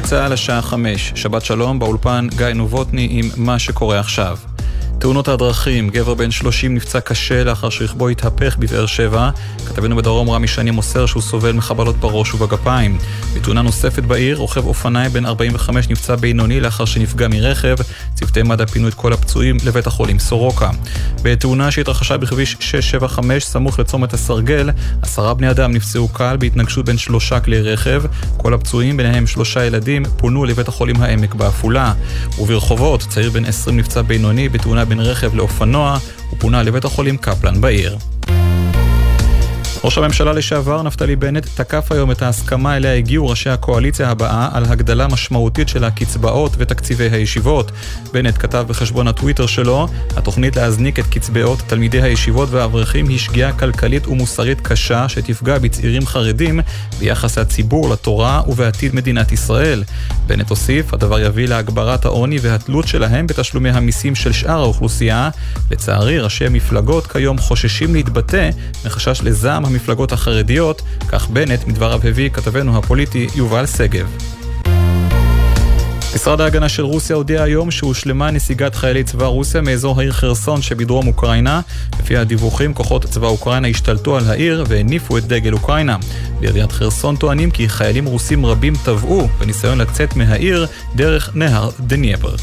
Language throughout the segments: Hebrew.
צה"ל השעה חמש, שבת שלום, באולפן גיא נובוטני עם מה שקורה עכשיו. תאונות הדרכים, גבר בן 30 נפצע קשה לאחר שרכבו התהפך בבאר שבע. כתבנו בדרום רמי שני מוסר שהוא סובל מחבלות בראש ובגפיים. בתאונה נוספת בעיר, רוכב אופניים בן 45 נפצע בינוני לאחר שנפגע מרכב. צוותי מד"א פינו את כל הפצועים לבית החולים סורוקה. בתאונה שהתרחשה בכביש 675 סמוך לצומת הסרגל, עשרה בני אדם נפצעו קל בהתנגשות בין שלושה כלי רכב. כל הפצועים, ביניהם שלושה ילדים, פונו לבית החולים העמק בעפולה. וברחובות, צעיר בן 20 נפצע בינוני בתאונה בין רכב לאופנוע, הוא פונה לבית החולים קפלן בעיר. ראש הממשלה לשעבר נפתלי בנט תקף היום את ההסכמה אליה הגיעו ראשי הקואליציה הבאה על הגדלה משמעותית של הקצבאות ותקציבי הישיבות. בנט כתב בחשבון הטוויטר שלו, התוכנית להזניק את קצבאות תלמידי הישיבות והאברכים היא שגיאה כלכלית ומוסרית קשה שתפגע בצעירים חרדים ביחס הציבור לתורה ובעתיד מדינת ישראל. בנט הוסיף, הדבר יביא להגברת העוני והתלות שלהם בתשלומי המיסים של שאר האוכלוסייה. לצערי, ראשי מפלגות כיום חוששים להתבטא מחשש לזעם המפלגות החרדיות, כך בנט מדבריו הביא כתבנו הפוליטי יובל שגב. משרד ההגנה של רוסיה הודיע היום שהושלמה נסיגת חיילי צבא רוסיה מאזור העיר חרסון שבדרום אוקראינה. לפי הדיווחים, כוחות צבא אוקראינה השתלטו על העיר והניפו את דגל אוקראינה. בעיריית חרסון טוענים כי חיילים רוסים רבים טבעו בניסיון לצאת מהעיר דרך נהר דנייבר.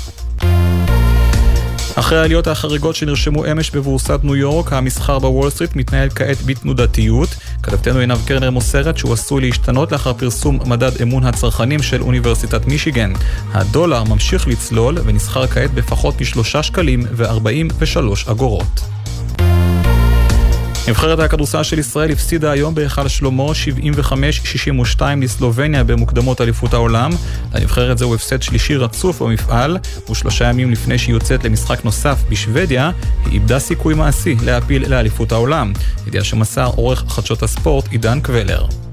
אחרי העליות החריגות שנרשמו אמש בבורסת ניו יורק, המסחר בוול סטריט מתנהל כעת בתנודתיות. כתבתנו עינב קרנר מוסרת שהוא עשוי להשתנות לאחר פרסום מדד אמון הצרכנים של אוניברסיטת מישיגן. הדולר ממשיך לצלול ונסחר כעת בפחות משלושה שקלים ו-43 אגורות. נבחרת הכדורסל של ישראל הפסידה היום בהיכל שלמה 75-62 לסלובניה במוקדמות אליפות העולם. לנבחרת זהו הפסד שלישי רצוף במפעל, ושלושה ימים לפני שהיא יוצאת למשחק נוסף בשוודיה, היא איבדה סיכוי מעשי להעפיל לאליפות העולם. ידיעה שמסר עורך חדשות הספורט עידן קבלר.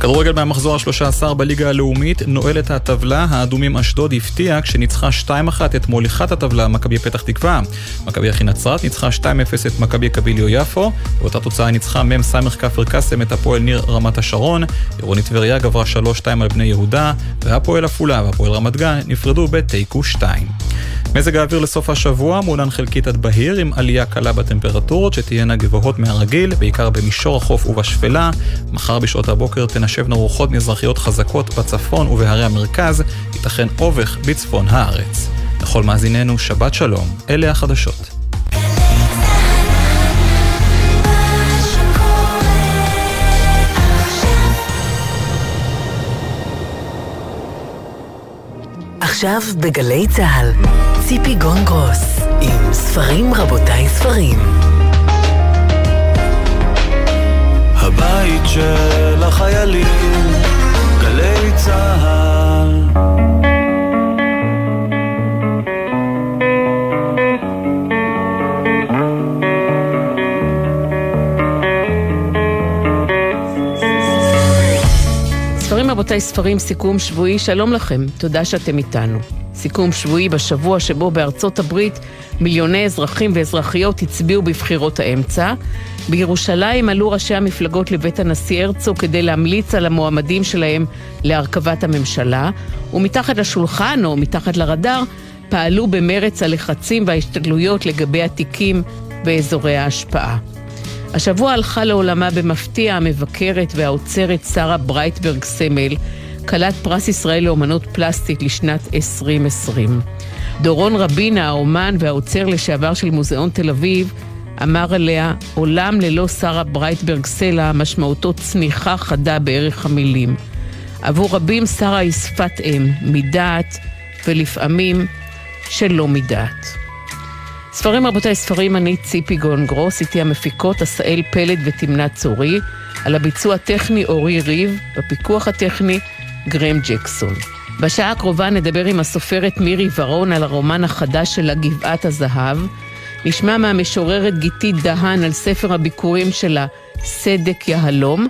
כדורגל מהמחזור ה-13 בליגה הלאומית נועל את הטבלה, האדומים אשדוד הפתיע כשניצחה 2-1 את מוליכת הטבלה, מכבי פתח תקווה. מכבי אחי נצרת ניצחה 2-0 את מכבי קביליו יפו, באותה תוצאה ניצחה מ"ס כפר קאסם את הפועל ניר רמת השרון, עירוני טבריה גברה 3-2 על בני יהודה, והפועל עפולה והפועל רמת גן נפרדו בתיקו 2. מזג האוויר לסוף השבוע מעונן חלקית עד בהיר עם עלייה קלה בטמפרטורות שתהיינה גבוהות מהרגיל, בעיקר במישור החוף ובשפלה. מחר בשעות הבוקר תנשבנה רוחות מזרחיות חזקות בצפון ובהרי המרכז, ייתכן אובך בצפון הארץ. לכל מאזיננו, שבת שלום, אלה החדשות. עכשיו בגלי צה"ל, ציפי גונגרוס, עם ספרים רבותיי ספרים. הבית של החיילים, גלי צה"ל רבותיי, ספרים, סיכום שבועי, שלום לכם, תודה שאתם איתנו. סיכום שבועי בשבוע שבו בארצות הברית מיליוני אזרחים ואזרחיות הצביעו בבחירות האמצע. בירושלים עלו ראשי המפלגות לבית הנשיא הרצוג כדי להמליץ על המועמדים שלהם להרכבת הממשלה, ומתחת לשולחן או מתחת לרדאר פעלו במרץ הלחצים וההשתדלויות לגבי התיקים באזורי ההשפעה. השבוע הלכה לעולמה במפתיע המבקרת והאוצרת שרה ברייטברג סמל, כלת פרס ישראל לאומנות פלסטית לשנת 2020. דורון רבינה, האומן והאוצר לשעבר של מוזיאון תל אביב, אמר עליה, עולם ללא שרה ברייטברג סלע, משמעותו צניחה חדה בערך המילים. עבור רבים שרה היא שפת אם, מדעת, ולפעמים שלא מדעת. ספרים רבותיי, ספרים אני ציפי גונגרוס, איתי המפיקות עשאל פלד ותמנה צורי, על הביצוע הטכני אורי ריב, בפיקוח הטכני גרם ג'קסון. בשעה הקרובה נדבר עם הסופרת מירי ורון על הרומן החדש שלה, גבעת הזהב. נשמע מהמשוררת גיתית דהן על ספר הביקורים שלה, סדק יהלום.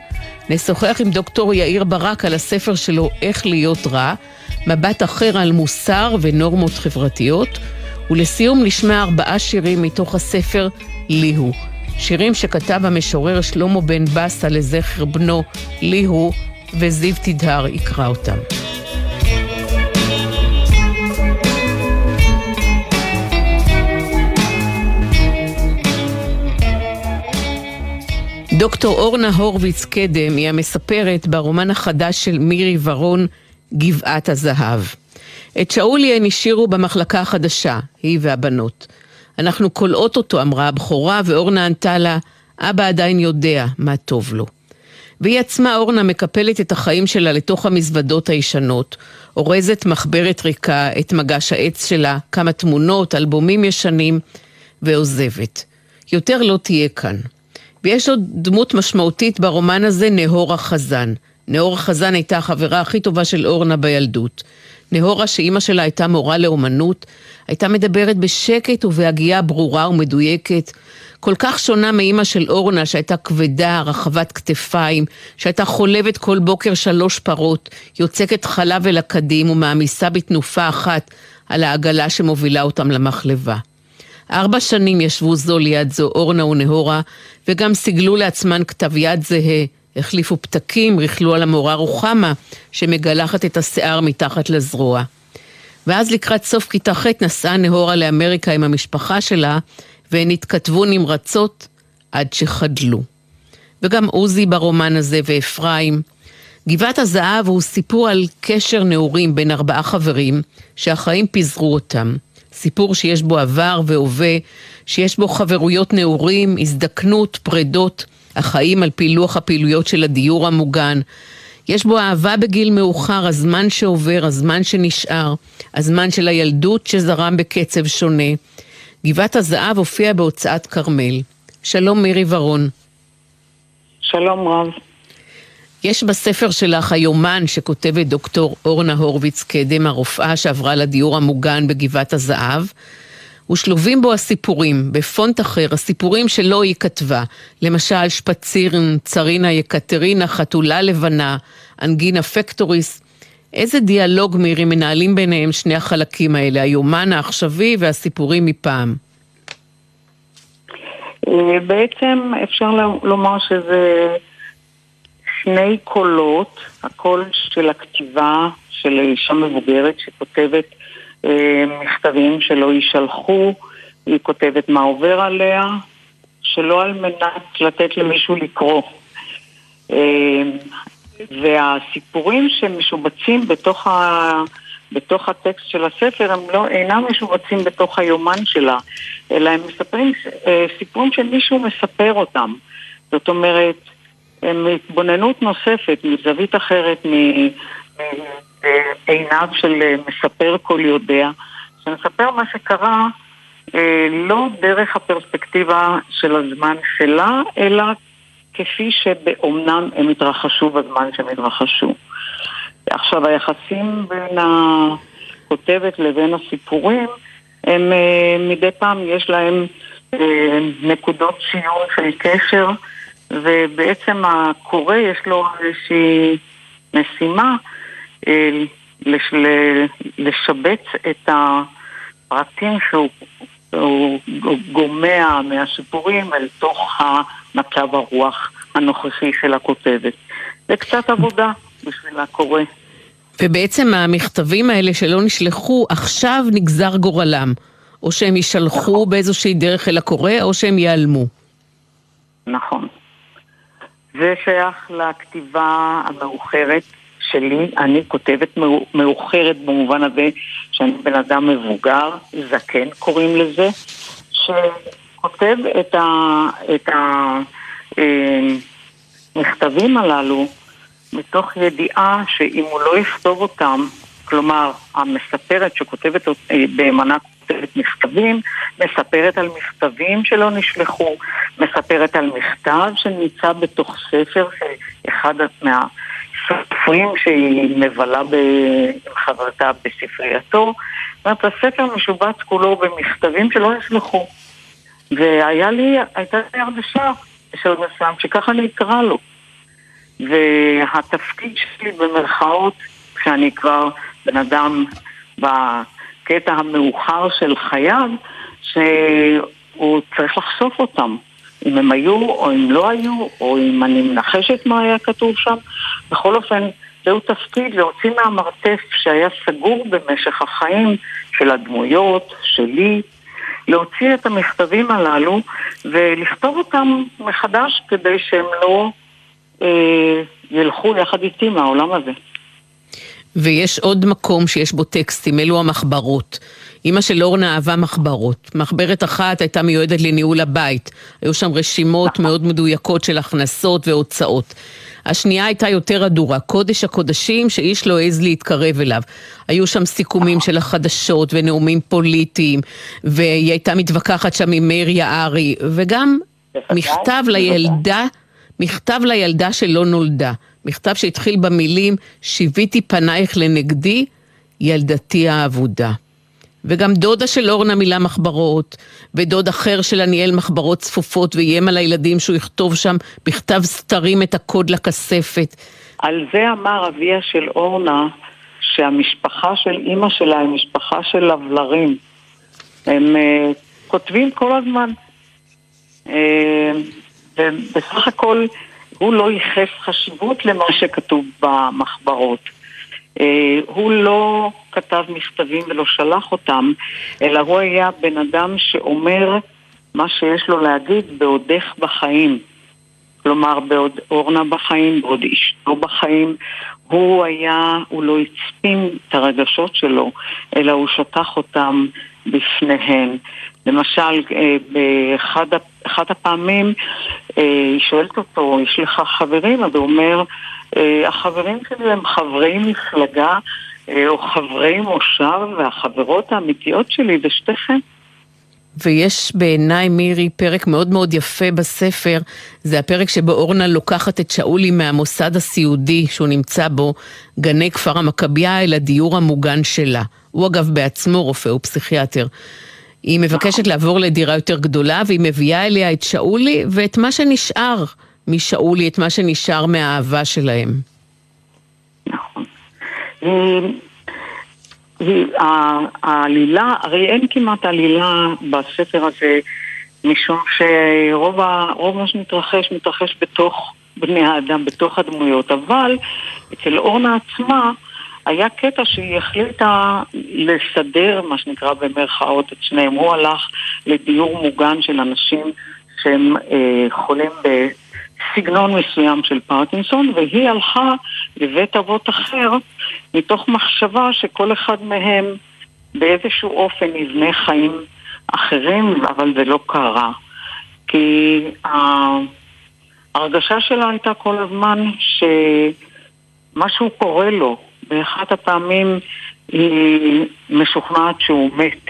נשוחח עם דוקטור יאיר ברק על הספר שלו, איך להיות רע, מבט אחר על מוסר ונורמות חברתיות. ולסיום נשמע ארבעה שירים מתוך הספר ליהו. שירים שכתב המשורר שלמה בן בסה לזכר בנו ליהו, וזיו תדהר יקרא אותם. דוקטור אורנה הורוביץ קדם היא המספרת ברומן החדש של מירי ורון, גבעת הזהב. את שאולי הן השאירו במחלקה החדשה, היא והבנות. אנחנו כולאות אותו, אמרה הבכורה, ואורנה ענתה לה, אבא עדיין יודע מה טוב לו. והיא עצמה, אורנה, מקפלת את החיים שלה לתוך המזוודות הישנות, אורזת מחברת ריקה, את מגש העץ שלה, כמה תמונות, אלבומים ישנים, ועוזבת. יותר לא תהיה כאן. ויש עוד דמות משמעותית ברומן הזה, נהורה חזן. נהורה חזן הייתה החברה הכי טובה של אורנה בילדות. נהורה, שאימא שלה הייתה מורה לאומנות, הייתה מדברת בשקט ובהגייה ברורה ומדויקת, כל כך שונה מאימא של אורנה, שהייתה כבדה, רחבת כתפיים, שהייתה חולבת כל בוקר שלוש פרות, יוצקת חלב אל הקדים ומעמיסה בתנופה אחת על העגלה שמובילה אותם למחלבה. ארבע שנים ישבו זו ליד זו אורנה ונהורה, וגם סיגלו לעצמן כתב יד זהה, החליפו פתקים, ריכלו על המורה רוחמה, שמגלחת את השיער מתחת לזרוע. ואז לקראת סוף כיתה ח' נסעה נהורה לאמריקה עם המשפחה שלה, והן התכתבו נמרצות עד שחדלו. וגם עוזי ברומן הזה ואפרים. גבעת הזהב הוא סיפור על קשר נעורים בין ארבעה חברים, שהחיים פיזרו אותם. סיפור שיש בו עבר והווה, שיש בו חברויות נעורים, הזדקנות, פרדות, החיים על פי לוח הפעילויות של הדיור המוגן. יש בו אהבה בגיל מאוחר, הזמן שעובר, הזמן שנשאר, הזמן של הילדות שזרם בקצב שונה. גבעת הזהב הופיע בהוצאת כרמל. שלום מירי ורון. שלום רב. יש בספר שלך היומן שכותבת דוקטור אורנה הורוביץ קדם, הרופאה שעברה לדיור המוגן בגבעת הזהב, ושלובים בו הסיפורים, בפונט אחר, הסיפורים שלא היא כתבה. למשל, שפצירן, צרינה יקטרינה, חתולה לבנה, אנגינה פקטוריס. איזה דיאלוג, מירי, מנהלים ביניהם שני החלקים האלה, היומן העכשווי והסיפורים מפעם? אה, בעצם אפשר לומר שזה שני קולות, הקול של הכתיבה של אישה מבוגרת שכותבת מכתבים שלא יישלחו, היא כותבת מה עובר עליה, שלא על מנת לתת למישהו לקרוא. אה, והסיפורים שמשובצים בתוך, ה... בתוך הטקסט של הספר הם לא, אינם משובצים בתוך היומן שלה, אלא הם מספרים אה, סיפורים שמישהו מספר אותם. זאת אומרת, הם התבוננות נוספת, מזווית אחרת, מעיניו של מספר כל יודע, שמספר מה שקרה אה, לא דרך הפרספקטיבה של הזמן שלה, אלא כפי שבאומנם הם התרחשו בזמן שהם התרחשו. עכשיו, היחסים בין הכותבת לבין הסיפורים, הם אה, מדי פעם יש להם אה, נקודות ציון של קשר, ובעצם הקורא יש לו איזושהי משימה אה, לשבץ את הפרטים שהוא גומע מהסיפורים אל תוך מצב הרוח הנוכחי של הכותבת. זה קצת עבודה בשביל הקורא. ובעצם המכתבים האלה שלא נשלחו, עכשיו נגזר גורלם. או שהם יישלחו נכון. באיזושהי דרך אל הקורא, או שהם ייעלמו. נכון. זה שייך לכתיבה המאוחרת שלי. אני כותבת מאוחרת במובן הזה שאני בן אדם מבוגר, זקן קוראים לזה, שכותב את, המכתבים אה, הללו מתוך ידיעה שאם הוא לא יכתוב אותם, כלומר, המספרת שכותבת אה, באמנה כותבת מכתבים, מספרת על מכתבים שלא נשלחו, מספרת על מכתב שנמצא בתוך ספר שאחד מהסופרים שהיא מבלה ב... עם חברתה בספרייתו. זאת אומרת, הספר משובץ כולו במכתבים שלא נשלחו. והיה לי, הייתה לי הרגשה של מסוים שככה אני אקרא לו. והתפקיד שלי במרכאות, כשאני כבר בן אדם בקטע המאוחר של חייו, שהוא צריך לחשוף אותם. אם הם היו או אם לא היו, או אם אני מנחשת מה היה כתוב שם, בכל אופן, זהו תפקיד להוציא מהמרתף שהיה סגור במשך החיים של הדמויות, שלי, להוציא את המכתבים הללו ולכתוב אותם מחדש כדי שהם לא אה, ילכו יחד איתי מהעולם הזה. ויש עוד מקום שיש בו טקסטים, אלו המחברות. אימא של אורנה אהבה מחברות. מחברת אחת הייתה מיועדת לניהול הבית. היו שם רשימות מאוד מדויקות של הכנסות והוצאות. השנייה הייתה יותר הדורה, קודש הקודשים שאיש לא העז להתקרב אליו. היו שם סיכומים של החדשות ונאומים פוליטיים, והיא הייתה מתווכחת שם עם מאיר יערי, וגם מכתב לילדה, מכתב לילדה שלא נולדה. מכתב שהתחיל במילים שיוויתי פנייך לנגדי, ילדתי האבודה. וגם דודה של אורנה מילא מחברות, ודוד אחר שלה ניהל מחברות צפופות ואיים על הילדים שהוא יכתוב שם בכתב סתרים את הקוד לכספת. על זה אמר אביה של אורנה שהמשפחה של אימא שלה היא משפחה של לבלרים. הם uh, כותבים כל הזמן. Uh, ובסך הכל הוא לא ייחס חשיבות למה שכתוב במחברות. אה, הוא לא כתב מכתבים ולא שלח אותם, אלא הוא היה בן אדם שאומר מה שיש לו להגיד בעודך בחיים. כלומר, בעוד אורנה בחיים, בעוד אשתו בחיים. הוא היה, הוא לא הצפין את הרגשות שלו, אלא הוא שטח אותם בפניהן. למשל, אה, באחת הפעמים אה, היא שואלת אותו, יש לך חברים? אז הוא אומר, אה, החברים שלי הם חברי מפלגה או חברי מושב, והחברות האמיתיות לי זה שתיכן. ויש בעיניי, מירי, פרק מאוד מאוד יפה בספר, זה הפרק שבו אורנה לוקחת את שאולי מהמוסד הסיעודי שהוא נמצא בו, גני כפר המכבייה, אל הדיור המוגן שלה. הוא אגב בעצמו רופא ופסיכיאטר. היא מבקשת לעבור לדירה יותר גדולה, והיא מביאה אליה את שאולי ואת מה שנשאר משאולי, את מה שנשאר מהאהבה שלהם. נכון. העלילה, הרי אין כמעט עלילה בספר הזה, משום שרוב מה שמתרחש, מתרחש בתוך בני האדם, בתוך הדמויות, אבל אצל אורנה עצמה היה קטע שהיא החליטה לסדר, מה שנקרא במרכאות, את שניהם. הוא הלך לדיור מוגן של אנשים שהם אה, חולים בסגנון מסוים של פרקינסון, והיא הלכה לבית אבות אחר, מתוך מחשבה שכל אחד מהם באיזשהו אופן יבנה חיים אחרים, אבל זה לא קרה. כי ההרגשה שלה הייתה כל הזמן שמשהו קורה לו, באחת הפעמים היא משוכנעת שהוא מת,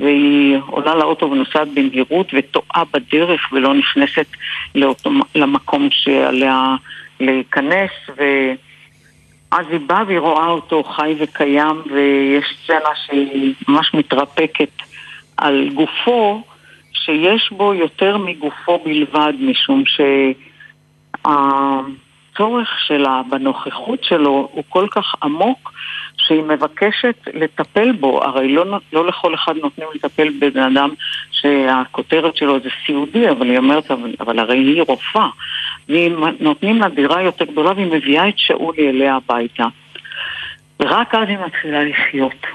והיא עולה לאוטו ונוסעת במהירות וטועה בדרך ולא נכנסת לאוטו, למקום שעליה להיכנס, ואז היא באה והיא רואה אותו חי וקיים, ויש סצנה שהיא ממש מתרפקת על גופו, שיש בו יותר מגופו בלבד, משום שה... הצורך שלה בנוכחות שלו הוא כל כך עמוק שהיא מבקשת לטפל בו, הרי לא, לא לכל אחד נותנים לטפל בבן אדם שהכותרת שלו זה סיעודי, אבל היא אומרת, אבל, אבל הרי היא רופאה. ונותנים לה דירה יותר גדולה והיא מביאה את שאולי אליה הביתה. ורק אז היא מתחילה לחיות.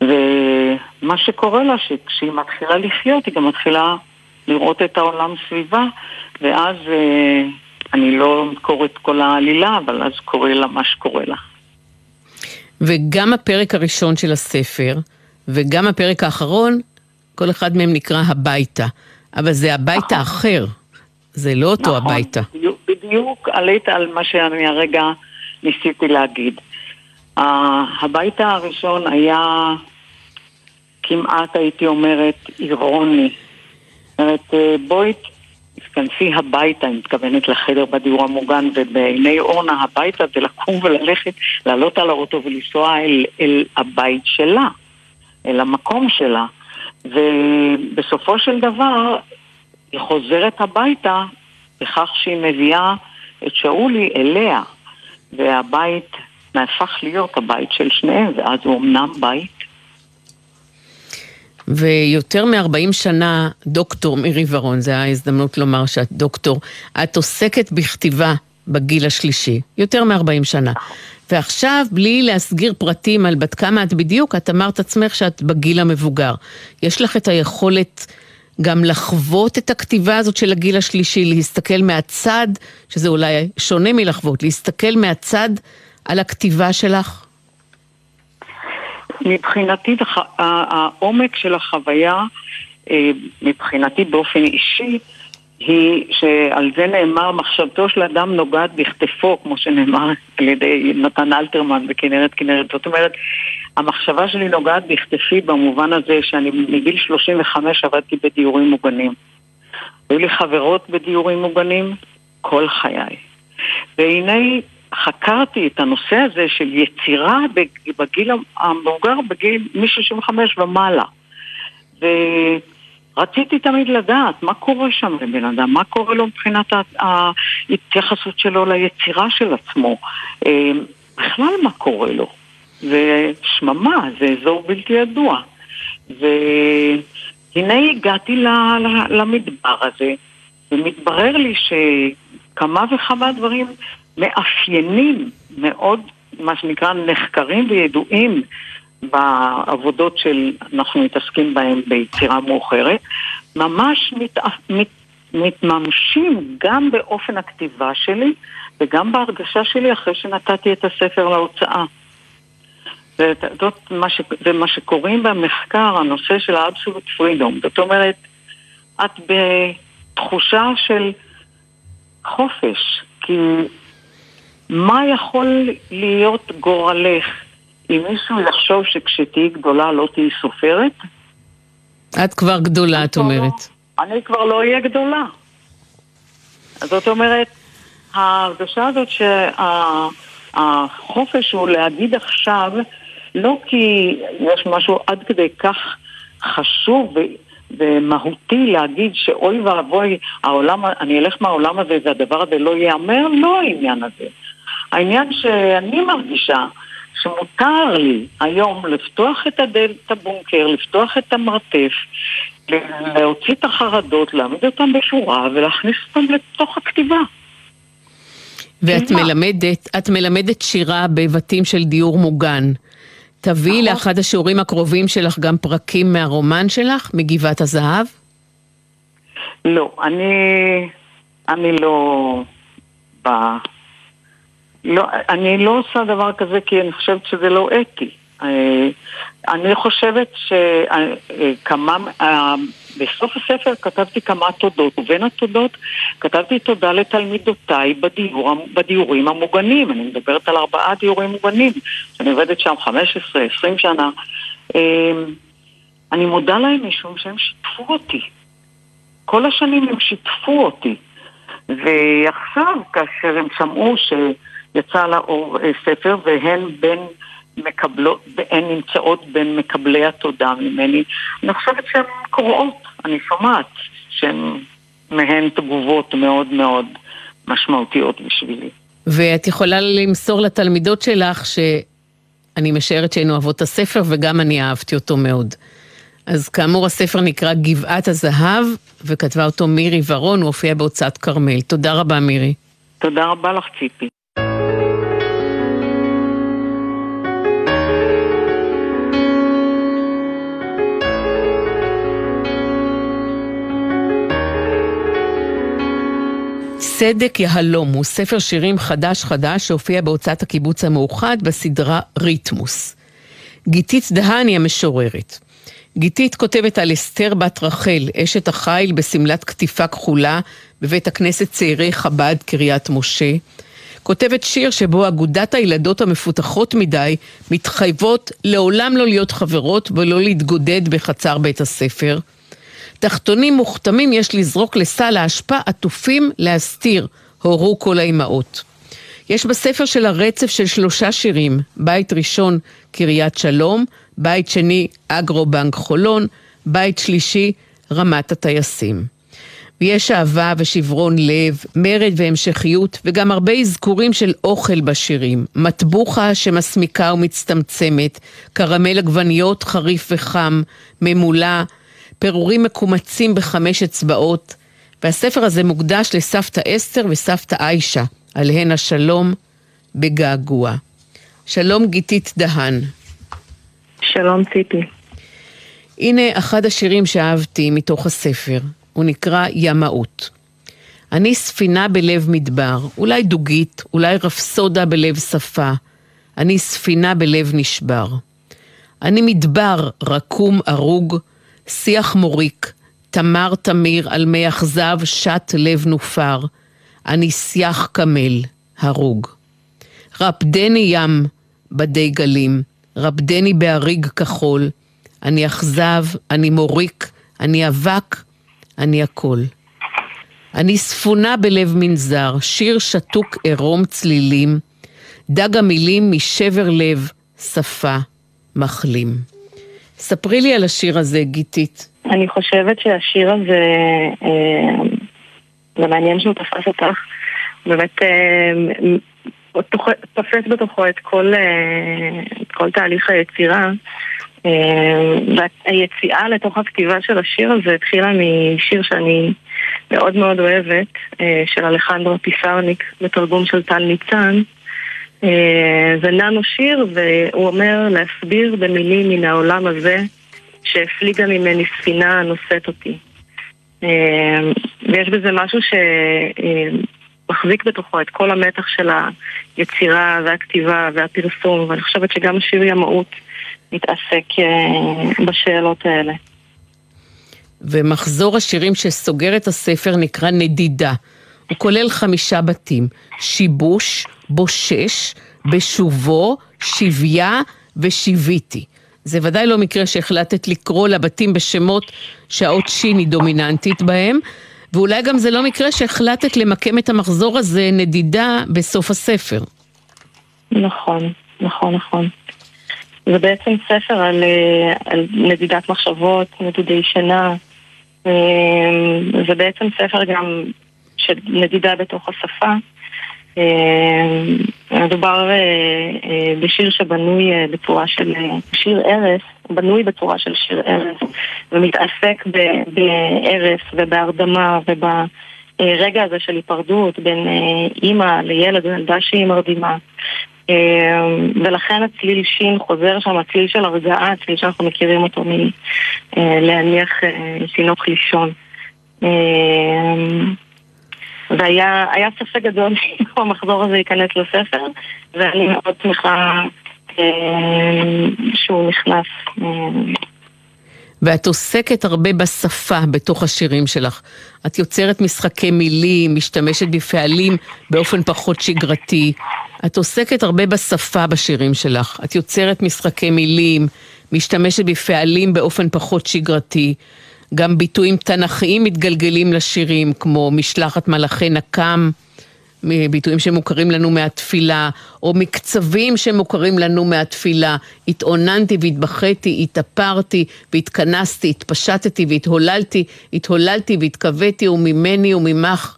ומה שקורה לה, שכשהיא מתחילה לחיות, היא גם מתחילה לראות את העולם סביבה, ואז אה, אני לא קורא את כל העלילה, אבל אז קורה לה מה שקורה לה. וגם הפרק הראשון של הספר, וגם הפרק האחרון, כל אחד מהם נקרא הביתה. אבל זה הביתה נכון. אחר, זה לא אותו נכון, הביתה. בדיוק, בדיוק עלית על מה שאני הרגע ניסיתי להגיד. Uh, הביתה הראשון היה כמעט, הייתי אומרת, אירוני. זאת אומרת, אה, בואי תיכנסי הביתה, אני מתכוונת לחדר בדיור המוגן, ובעיני אורנה הביתה זה לקום וללכת, לעלות על האוטו ולנסוע אל, אל הבית שלה, אל המקום שלה. ובסופו של דבר היא חוזרת הביתה בכך שהיא מביאה את שאולי אליה, והבית נהפך להיות הבית של שניהם, ואז הוא אמנם בית ויותר מ-40 שנה, דוקטור מירי ורון, זו ההזדמנות לומר שאת דוקטור, את עוסקת בכתיבה בגיל השלישי, יותר מ-40 שנה. ועכשיו, בלי להסגיר פרטים על בת כמה את בדיוק, את אמרת עצמך שאת בגיל המבוגר. יש לך את היכולת גם לחוות את הכתיבה הזאת של הגיל השלישי, להסתכל מהצד, שזה אולי שונה מלחוות, להסתכל מהצד על הכתיבה שלך? מבחינתי, העומק של החוויה, אה, מבחינתי באופן אישי, היא שעל זה נאמר, מחשבתו של אדם נוגעת בכתפו, כמו שנאמר על ידי נתן אלתרמן בכנרת כנרת. זאת אומרת, המחשבה שלי נוגעת בכתפי במובן הזה שאני מגיל 35 עבדתי בדיורים מוגנים. היו לי חברות בדיורים מוגנים כל חיי. והנה חקרתי את הנושא הזה של יצירה בגיל המבוגר, בגיל מ-65 ומעלה. ורציתי תמיד לדעת מה קורה שם לבן אדם, מה קורה לו מבחינת ההתייחסות שלו ליצירה של עצמו. אה, בכלל מה קורה לו. ושממה, זה אזור בלתי ידוע. והנה הגעתי למדבר הזה, ומתברר לי שכמה וכמה דברים מאפיינים מאוד, מה שנקרא, נחקרים וידועים בעבודות שאנחנו מתעסקים בהן ביצירה מאוחרת, ממש מת, מת, מתממשים גם באופן הכתיבה שלי וגם בהרגשה שלי אחרי שנתתי את הספר להוצאה. זאת מה, ש, זה מה שקוראים במחקר הנושא של ה-absolute freedom. זאת אומרת, את בתחושה של חופש, כי מה יכול להיות גורלך אם מישהו יחשוב שכשתהיי גדולה לא תהיי סופרת? את כבר גדולה, את אומרת. לא, אני כבר לא אהיה גדולה. זאת אומרת, ההרגשה הזאת שהחופש הוא להגיד עכשיו, לא כי יש משהו עד כדי כך חשוב ומהותי להגיד שאוי ואבוי, העולם, אני אלך מהעולם הזה והדבר הזה לא ייאמר, לא העניין הזה. העניין שאני מרגישה שמותר לי היום לפתוח את הדלת הבונקר, לפתוח את המרתף, להוציא את החרדות, להעמיד אותם בשורה ולהכניס אותם לתוך הכתיבה. ואת מלמדת, את מלמדת שירה בבתים של דיור מוגן. תביאי נכון. לאחד השיעורים הקרובים שלך גם פרקים מהרומן שלך, מגבעת הזהב? לא, אני, אני לא... ב... לא, אני לא עושה דבר כזה כי אני חושבת שזה לא אתי. אה, אני חושבת שכמה, אה, בסוף הספר כתבתי כמה תודות, ובין התודות כתבתי תודה לתלמידותיי בדיור, בדיורים המוגנים. אני מדברת על ארבעה דיורים מוגנים, שאני עובדת שם 15-20 שנה. אה, אני מודה להם משום שהם שיתפו אותי. כל השנים הם שיתפו אותי. ועכשיו, כאשר הם שמעו שיצא לאור ספר, והן בין... מקבלות, והן נמצאות בין מקבלי התודה ממני. אני חושבת שהן קוראות, אני שומעת שהן מהן תגובות מאוד מאוד משמעותיות בשבילי. ואת יכולה למסור לתלמידות שלך שאני משערת שהן אוהבות את הספר וגם אני אהבתי אותו מאוד. אז כאמור הספר נקרא גבעת הזהב וכתבה אותו מירי ורון, הוא הופיע בהוצאת כרמל. תודה רבה מירי. תודה רבה לך ציפי. צדק יהלום הוא ספר שירים חדש חדש שהופיע בהוצאת הקיבוץ המאוחד בסדרה ריתמוס. גיתית דהני המשוררת. גיתית כותבת על אסתר בת רחל, אשת החיל בשמלת קטיפה כחולה בבית הכנסת צעירי חב"ד קריית משה. כותבת שיר שבו אגודת הילדות המפותחות מדי מתחייבות לעולם לא להיות חברות ולא להתגודד בחצר בית הספר. תחתונים מוכתמים יש לזרוק לסל האשפה עטופים להסתיר, הורו כל האימהות. יש בספר של הרצף של שלושה שירים, בית ראשון קריית שלום, בית שני אגרו-בנק חולון, בית שלישי רמת הטייסים. ויש אהבה ושברון לב, מרד והמשכיות, וגם הרבה אזכורים של אוכל בשירים. מטבוחה שמסמיקה ומצטמצמת, קרמל עגבניות חריף וחם, ממולה, פירורים מקומצים בחמש אצבעות, והספר הזה מוקדש לסבתא אסתר וסבתא עיישה, עליהן השלום בגעגוע. שלום גיתית דהן. שלום ציפי. הנה אחד השירים שאהבתי מתוך הספר, הוא נקרא ימאות. אני ספינה בלב מדבר, אולי דוגית, אולי רפסודה בלב שפה. אני ספינה בלב נשבר. אני מדבר רקום ארוג, שיח מוריק, תמר תמיר על מי אכזב שט לב נופר. אני שיח קמל, הרוג. רפדני ים בדי גלים, רפדני באריג כחול. אני אכזב, אני מוריק, אני אבק, אני הכל. אני ספונה בלב מנזר, שיר שתוק עירום צלילים, דג המילים משבר לב, שפה, מחלים. ספרי לי על השיר הזה, גיתית. אני חושבת שהשיר הזה, אה, זה מעניין שהוא תפס אותך, באמת אה, תופס בתוכו את כל, אה, את כל תהליך היצירה. והיציאה לתוך הכתיבה של השיר הזה התחילה משיר שאני מאוד מאוד אוהבת, של אלחנדרו פיסרניק, בתרגום של טל ניצן. זה ננו שיר, והוא אומר להסביר במילים מן העולם הזה שהפליגה ממני ספינה הנושאת אותי. ויש בזה משהו שמחזיק בתוכו את כל המתח של היצירה והכתיבה והפרסום, ואני חושבת שגם השיר ימאות מתעסק בשאלות האלה. ומחזור השירים שסוגר את הספר נקרא נדידה. הוא כולל חמישה בתים, שיבוש, בושש, בשובו, שביה ושיוויתי. זה ודאי לא מקרה שהחלטת לקרוא לבתים בשמות שהאות שין היא דומיננטית בהם, ואולי גם זה לא מקרה שהחלטת למקם את המחזור הזה נדידה בסוף הספר. נכון, נכון, נכון. זה בעצם ספר על, אה, על נדידת מחשבות, נדודי שינה. אה, זה בעצם ספר גם של נדידה בתוך השפה. אה, מדובר אה, אה, בשיר שבנוי בצורה של שיר ערש, בנוי בצורה של שיר ערש, ומתעסק בערש ובהרדמה וברגע הזה של היפרדות בין אימא לילד או ילדה שהיא מרדימה. ולכן הצליל שין חוזר שם, הצליל של הרגעה, הצליל שאנחנו מכירים אותו מלהניח תינוק לישון. והיה ספק גדול אם המחזור הזה ייכנס לספר, ואני מאוד שמחה אה, שהוא נכנס. אה. ואת עוסקת הרבה בשפה בתוך השירים שלך. את יוצרת משחקי מילים, משתמשת בפעלים באופן פחות שגרתי. את עוסקת הרבה בשפה בשירים שלך. את יוצרת משחקי מילים, משתמשת בפעלים באופן פחות שגרתי. גם ביטויים תנכיים מתגלגלים לשירים, כמו משלחת מלאכי נקם, ביטויים שמוכרים לנו מהתפילה, או מקצבים שמוכרים לנו מהתפילה. התאוננתי והתבכיתי, התאפרתי והתכנסתי, התפשטתי והתהוללתי, התהוללתי והתכוויתי, וממני וממך.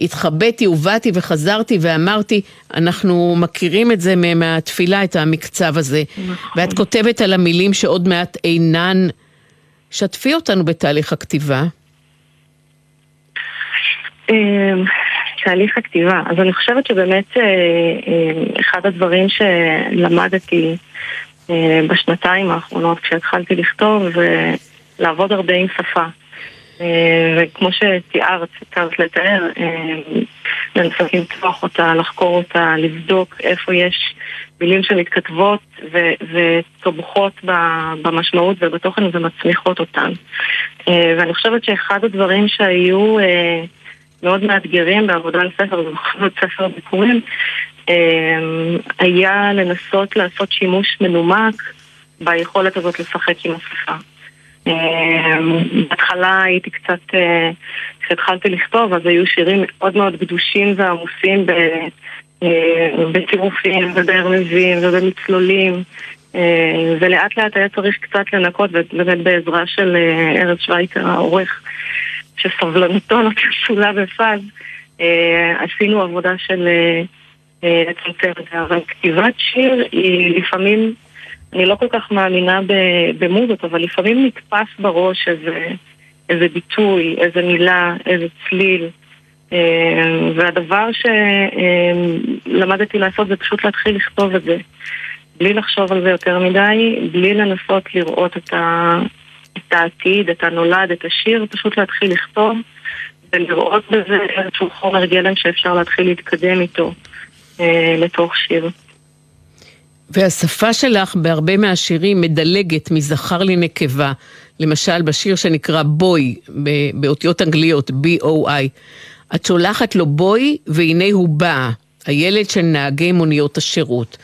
התחבאתי ובאתי וחזרתי ואמרתי, אנחנו מכירים את זה מהתפילה, את המקצב הזה. נכון. ואת כותבת על המילים שעוד מעט אינן שתפי אותנו בתהליך הכתיבה. אמ, תהליך הכתיבה. אז אני חושבת שבאמת אה, אה, אחד הדברים שלמדתי אה, בשנתיים האחרונות כשהתחלתי לכתוב ולעבוד הרבה עם שפה. וכמו שתיארת, תיארת לתאר, לנסות למתוח אותה, לחקור אותה, לבדוק איפה יש מילים שמתכתבות ו- ותומכות במשמעות ובתוכן ומצמיחות אותן. אה, ואני חושבת שאחד הדברים שהיו אה, מאוד מאתגרים בעבודה על ספר, ובכל זאת ספר ביקורים, אה, היה לנסות לעשות שימוש מנומק ביכולת הזאת לשחק עם השפה. בהתחלה הייתי קצת, כשהתחלתי לכתוב, אז היו שירים מאוד מאוד גדושים ועמוסים אה, בצירופים ובערבבים ובמצלולים אה, ולאט לאט היה צריך קצת לנקות ובאמת בעזרה של אה, ארז שווייצר העורך שסבלנותו לא תפסולה בפז עשינו עבודה של לצמצם את זה. אבל כתיבת שיר היא לפעמים אני לא כל כך מאמינה במוזות אבל לפעמים נתפס בראש איזה, איזה ביטוי, איזה מילה, איזה צליל והדבר שלמדתי לעשות זה פשוט להתחיל לכתוב את זה. בלי לחשוב על זה יותר מדי, בלי לנסות לראות את, ה... את העתיד, את הנולד, את השיר, פשוט להתחיל לכתוב ולראות בזה איזשהו חומר גלם שאפשר להתחיל להתקדם איתו אה, לתוך שיר. והשפה שלך בהרבה מהשירים מדלגת מזכר לנקבה. למשל, בשיר שנקרא בוי, באותיות אנגליות, B-O-I. את שולחת לו בוי, והנה הוא בא, הילד של נהגי מוניות השירות.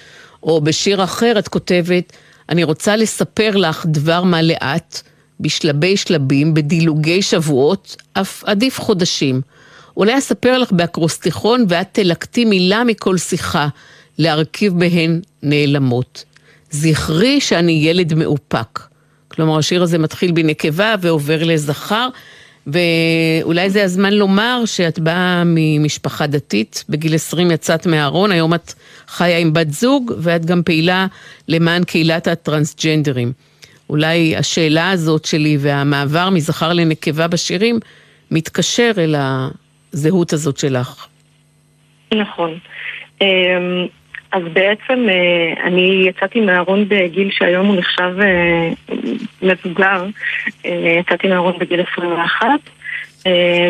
או בשיר אחר את כותבת, אני רוצה לספר לך דבר מה לאט, בשלבי שלבים, בדילוגי שבועות, אף עדיף חודשים. אולי אספר לך באקרוסטיכון ואת תלקטי מילה מכל שיחה, להרכיב בהן נעלמות. זכרי שאני ילד מאופק. כלומר, השיר הזה מתחיל בנקבה ועובר לזכר, ואולי זה הזמן לומר שאת באה ממשפחה דתית, בגיל 20 יצאת מהארון, היום את חיה עם בת זוג, ואת גם פעילה למען קהילת הטרנסג'נדרים. אולי השאלה הזאת שלי והמעבר מזכר לנקבה בשירים מתקשר אל הזהות הזאת שלך. נכון. אמ, אז בעצם אה, אני יצאתי מהארון בגיל שהיום הוא נחשב אה, מבוגר, אה, יצאתי מהארון בגיל 21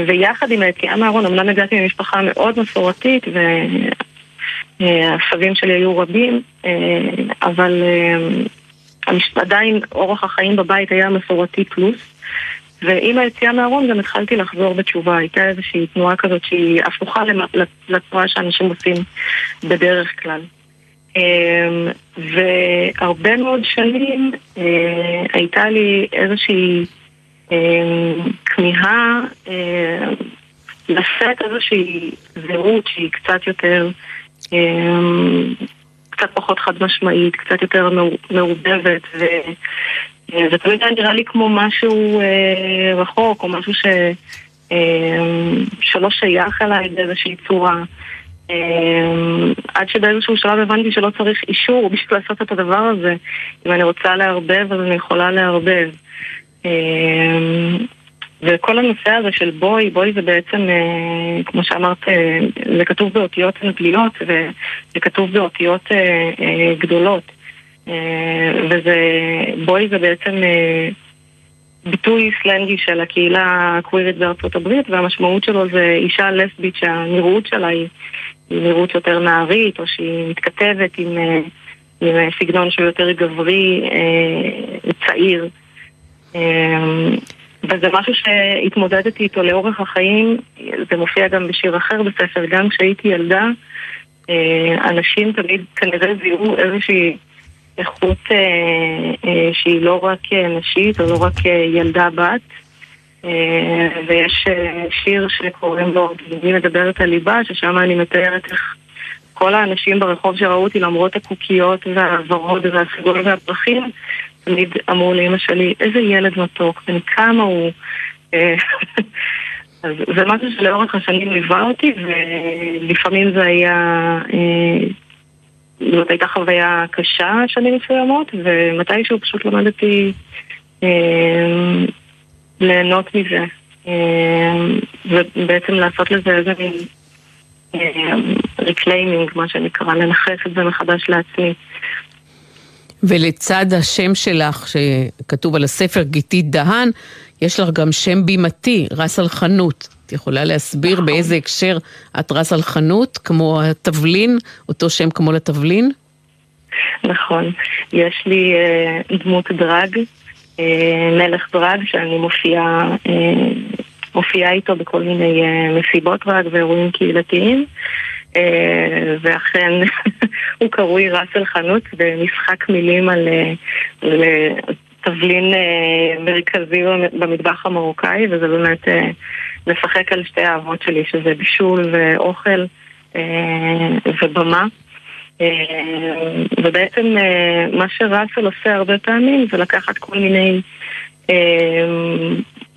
ויחד עם היציאה מהארון, אמנם הגעתי ממשפחה מאוד מסורתית והסבים שלי היו רבים, אבל עדיין אורח החיים בבית היה מסורתי פלוס ועם היציאה מהארון גם התחלתי לחזור בתשובה. הייתה איזושהי תנועה כזאת שהיא הפוכה לתנועה שאנשים עושים בדרך כלל. אמ, והרבה מאוד שנים אה, הייתה לי איזושהי אמ, כמיהה אה, לשאת איזושהי זהות שהיא קצת יותר, אמ, קצת פחות חד משמעית, קצת יותר מעובבת זה אה, תמיד היה נראה לי כמו משהו אה, רחוק, או משהו ש, אה, שלא שייך אליי באיזושהי צורה. אה, עד שבאיזשהו שלב הבנתי שלא צריך אישור בשביל לעשות את הדבר הזה. אם אני רוצה לערבב, אז אני יכולה לערבב. אה, וכל הנושא הזה של בוי, בוי זה בעצם, אה, כמו שאמרת, אה, זה כתוב באותיות אנגליות וזה כתוב באותיות אה, גדולות. וזה, בוי זה בעצם ביטוי סלנגי של הקהילה הקווירית בארצות הברית, והמשמעות שלו זה אישה לסבית שהנראות שלה היא נראות יותר נערית, או שהיא מתכתבת עם, אה, עם סגנון שהוא יותר גברי, צעיר. וזה משהו שהתמודדתי איתו לאורך החיים, זה מופיע גם בשיר אחר בספר, גם כשהייתי ילדה, אנשים תמיד כנראה זיהו איזושהי איכות אה, אה, שהיא לא רק אה, נשית או לא רק אה, ילדה בת. אה, ויש אה, שיר שקוראים לו "אני מדברת על ליבה", ששם אני מתארת איך כל האנשים ברחוב שראו אותי, למרות הקוקיות והוורוד והסגול והפרחים, תמיד אמרו לאמא שלי, איזה ילד מתוק, בן כמה הוא... אה, אז זה משהו שלאורך השנים ליווה אותי, ולפעמים זה היה זאת הייתה חוויה קשה שנים מסוימות, ומתישהו פשוט למדתי ליהנות מזה. אה, ובעצם לעשות לזה איזה מין reclaiming, מה שנקרא, לנכס את זה מחדש לעצמי. ולצד השם שלך, שכתוב על הספר גיתית דהן, יש לך גם שם בימתי, ראס אל חאנות. את יכולה להסביר נכון. באיזה הקשר את ראס אל חאנות, כמו התבלין, אותו שם כמו לתבלין? נכון. יש לי אה, דמות דראג, מלך דרג, שאני מופיעה, אה, מופיעה איתו בכל מיני אה, מסיבות דרג ואירועים קהילתיים. אה, ואכן הוא קרוי ראסל חנות במשחק מילים על אה, תבלין אה, מרכזי במטבח המרוקאי, וזה באמת לשחק על שתי האהבות שלי, שזה בישול ואוכל ובמה. ובעצם מה שראסל עושה הרבה פעמים זה לקחת כל מיני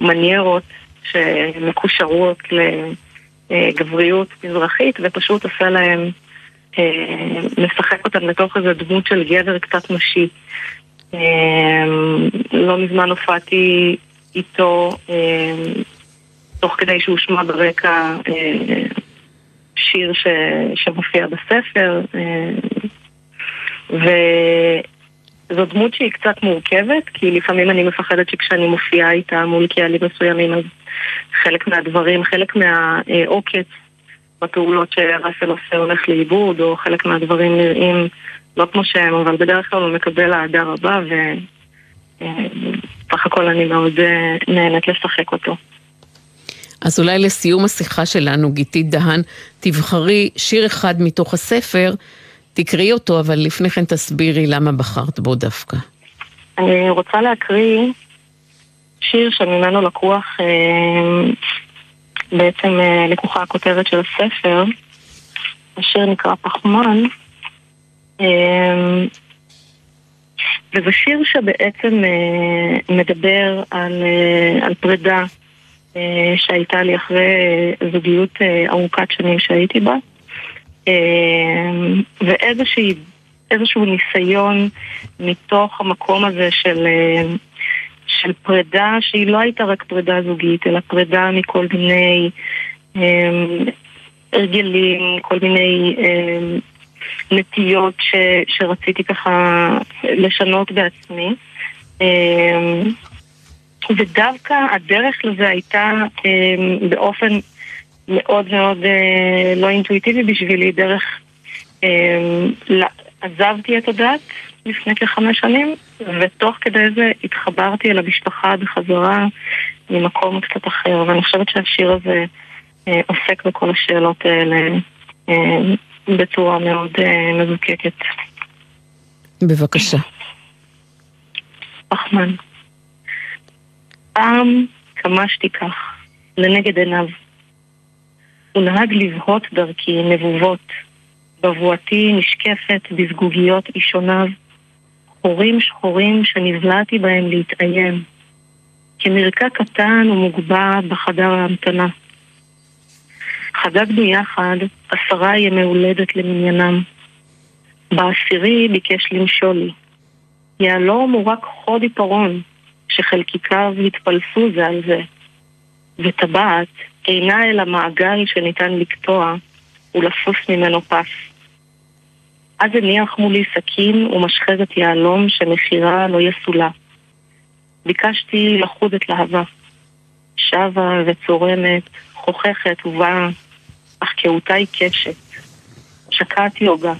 מניירות שמקושרות לגבריות מזרחית ופשוט עושה להם, משחק אותם לתוך איזה דמות של גבר קצת נשי. לא מזמן הופעתי איתו תוך כדי שהושמע ברקע אה, שיר ש, שמופיע בספר, אה, וזו דמות שהיא קצת מורכבת, כי לפעמים אני מפחדת שכשאני מופיעה איתה מול קהלים מסוימים, אז חלק מהדברים, חלק מהעוקץ בפעולות שראסל עושה הולך לאיבוד, או חלק מהדברים נראים לא כמו שהם, אבל בדרך כלל הוא מקבל אהדה רבה, וסך הכל אני מאוד אה, נהנית לשחק אותו. אז אולי לסיום השיחה שלנו, גיתית דהן, תבחרי שיר אחד מתוך הספר, תקראי אותו, אבל לפני כן תסבירי למה בחרת בו דווקא. אני רוצה להקריא שיר שממנו לקוח, אה, בעצם אה, לקוחה הכותרת של הספר. השיר נקרא פחמן. אה, וזה שיר שבעצם מדבר על, על פרידה שהייתה לי אחרי זוגיות ארוכת שנים שהייתי בה. ואיזשהו ניסיון מתוך המקום הזה של של פרידה שהיא לא הייתה רק פרידה זוגית, אלא פרידה מכל מיני אה, הרגלים, כל מיני אה, נטיות ש, שרציתי ככה לשנות בעצמי. ודווקא הדרך לזה הייתה אה, באופן מאוד מאוד אה, לא אינטואיטיבי בשבילי, דרך... אה, עזבתי את הדת לפני כחמש שנים, ותוך כדי זה התחברתי אל המשפחה בחזרה ממקום קצת אחר, ואני חושבת שהשיר הזה אה, עוסק בכל השאלות האלה אה, בצורה מאוד אה, מזוקקת. בבקשה. פחמן. פעם כמה שתיקח, לנגד עיניו. הוא נהג לבהות דרכי נבובות. בבואתי נשקפת בזגוגיות אישוניו, חורים שחורים שנבלעתי בהם להתאיים, כמרקע קטן ומוגבע בחדר ההמתנה. חגגנו יחד עשרה ימי הולדת למניינם. בעשירי ביקש למשול לי. יהלום הוא רק חוד עיפרון, שחלקיקיו התפלסו זה על זה, וטבעת אינה אלא מעגל שניתן לקטוע ולפוס ממנו פס. אז הניח מולי סכין ומשחזת יהלום שמחירה לא יסולה. ביקשתי לחוד את להבה. שבה וצורמת, חוככת ובאה, אך כהותה עיקשת. שקעתי עוגה.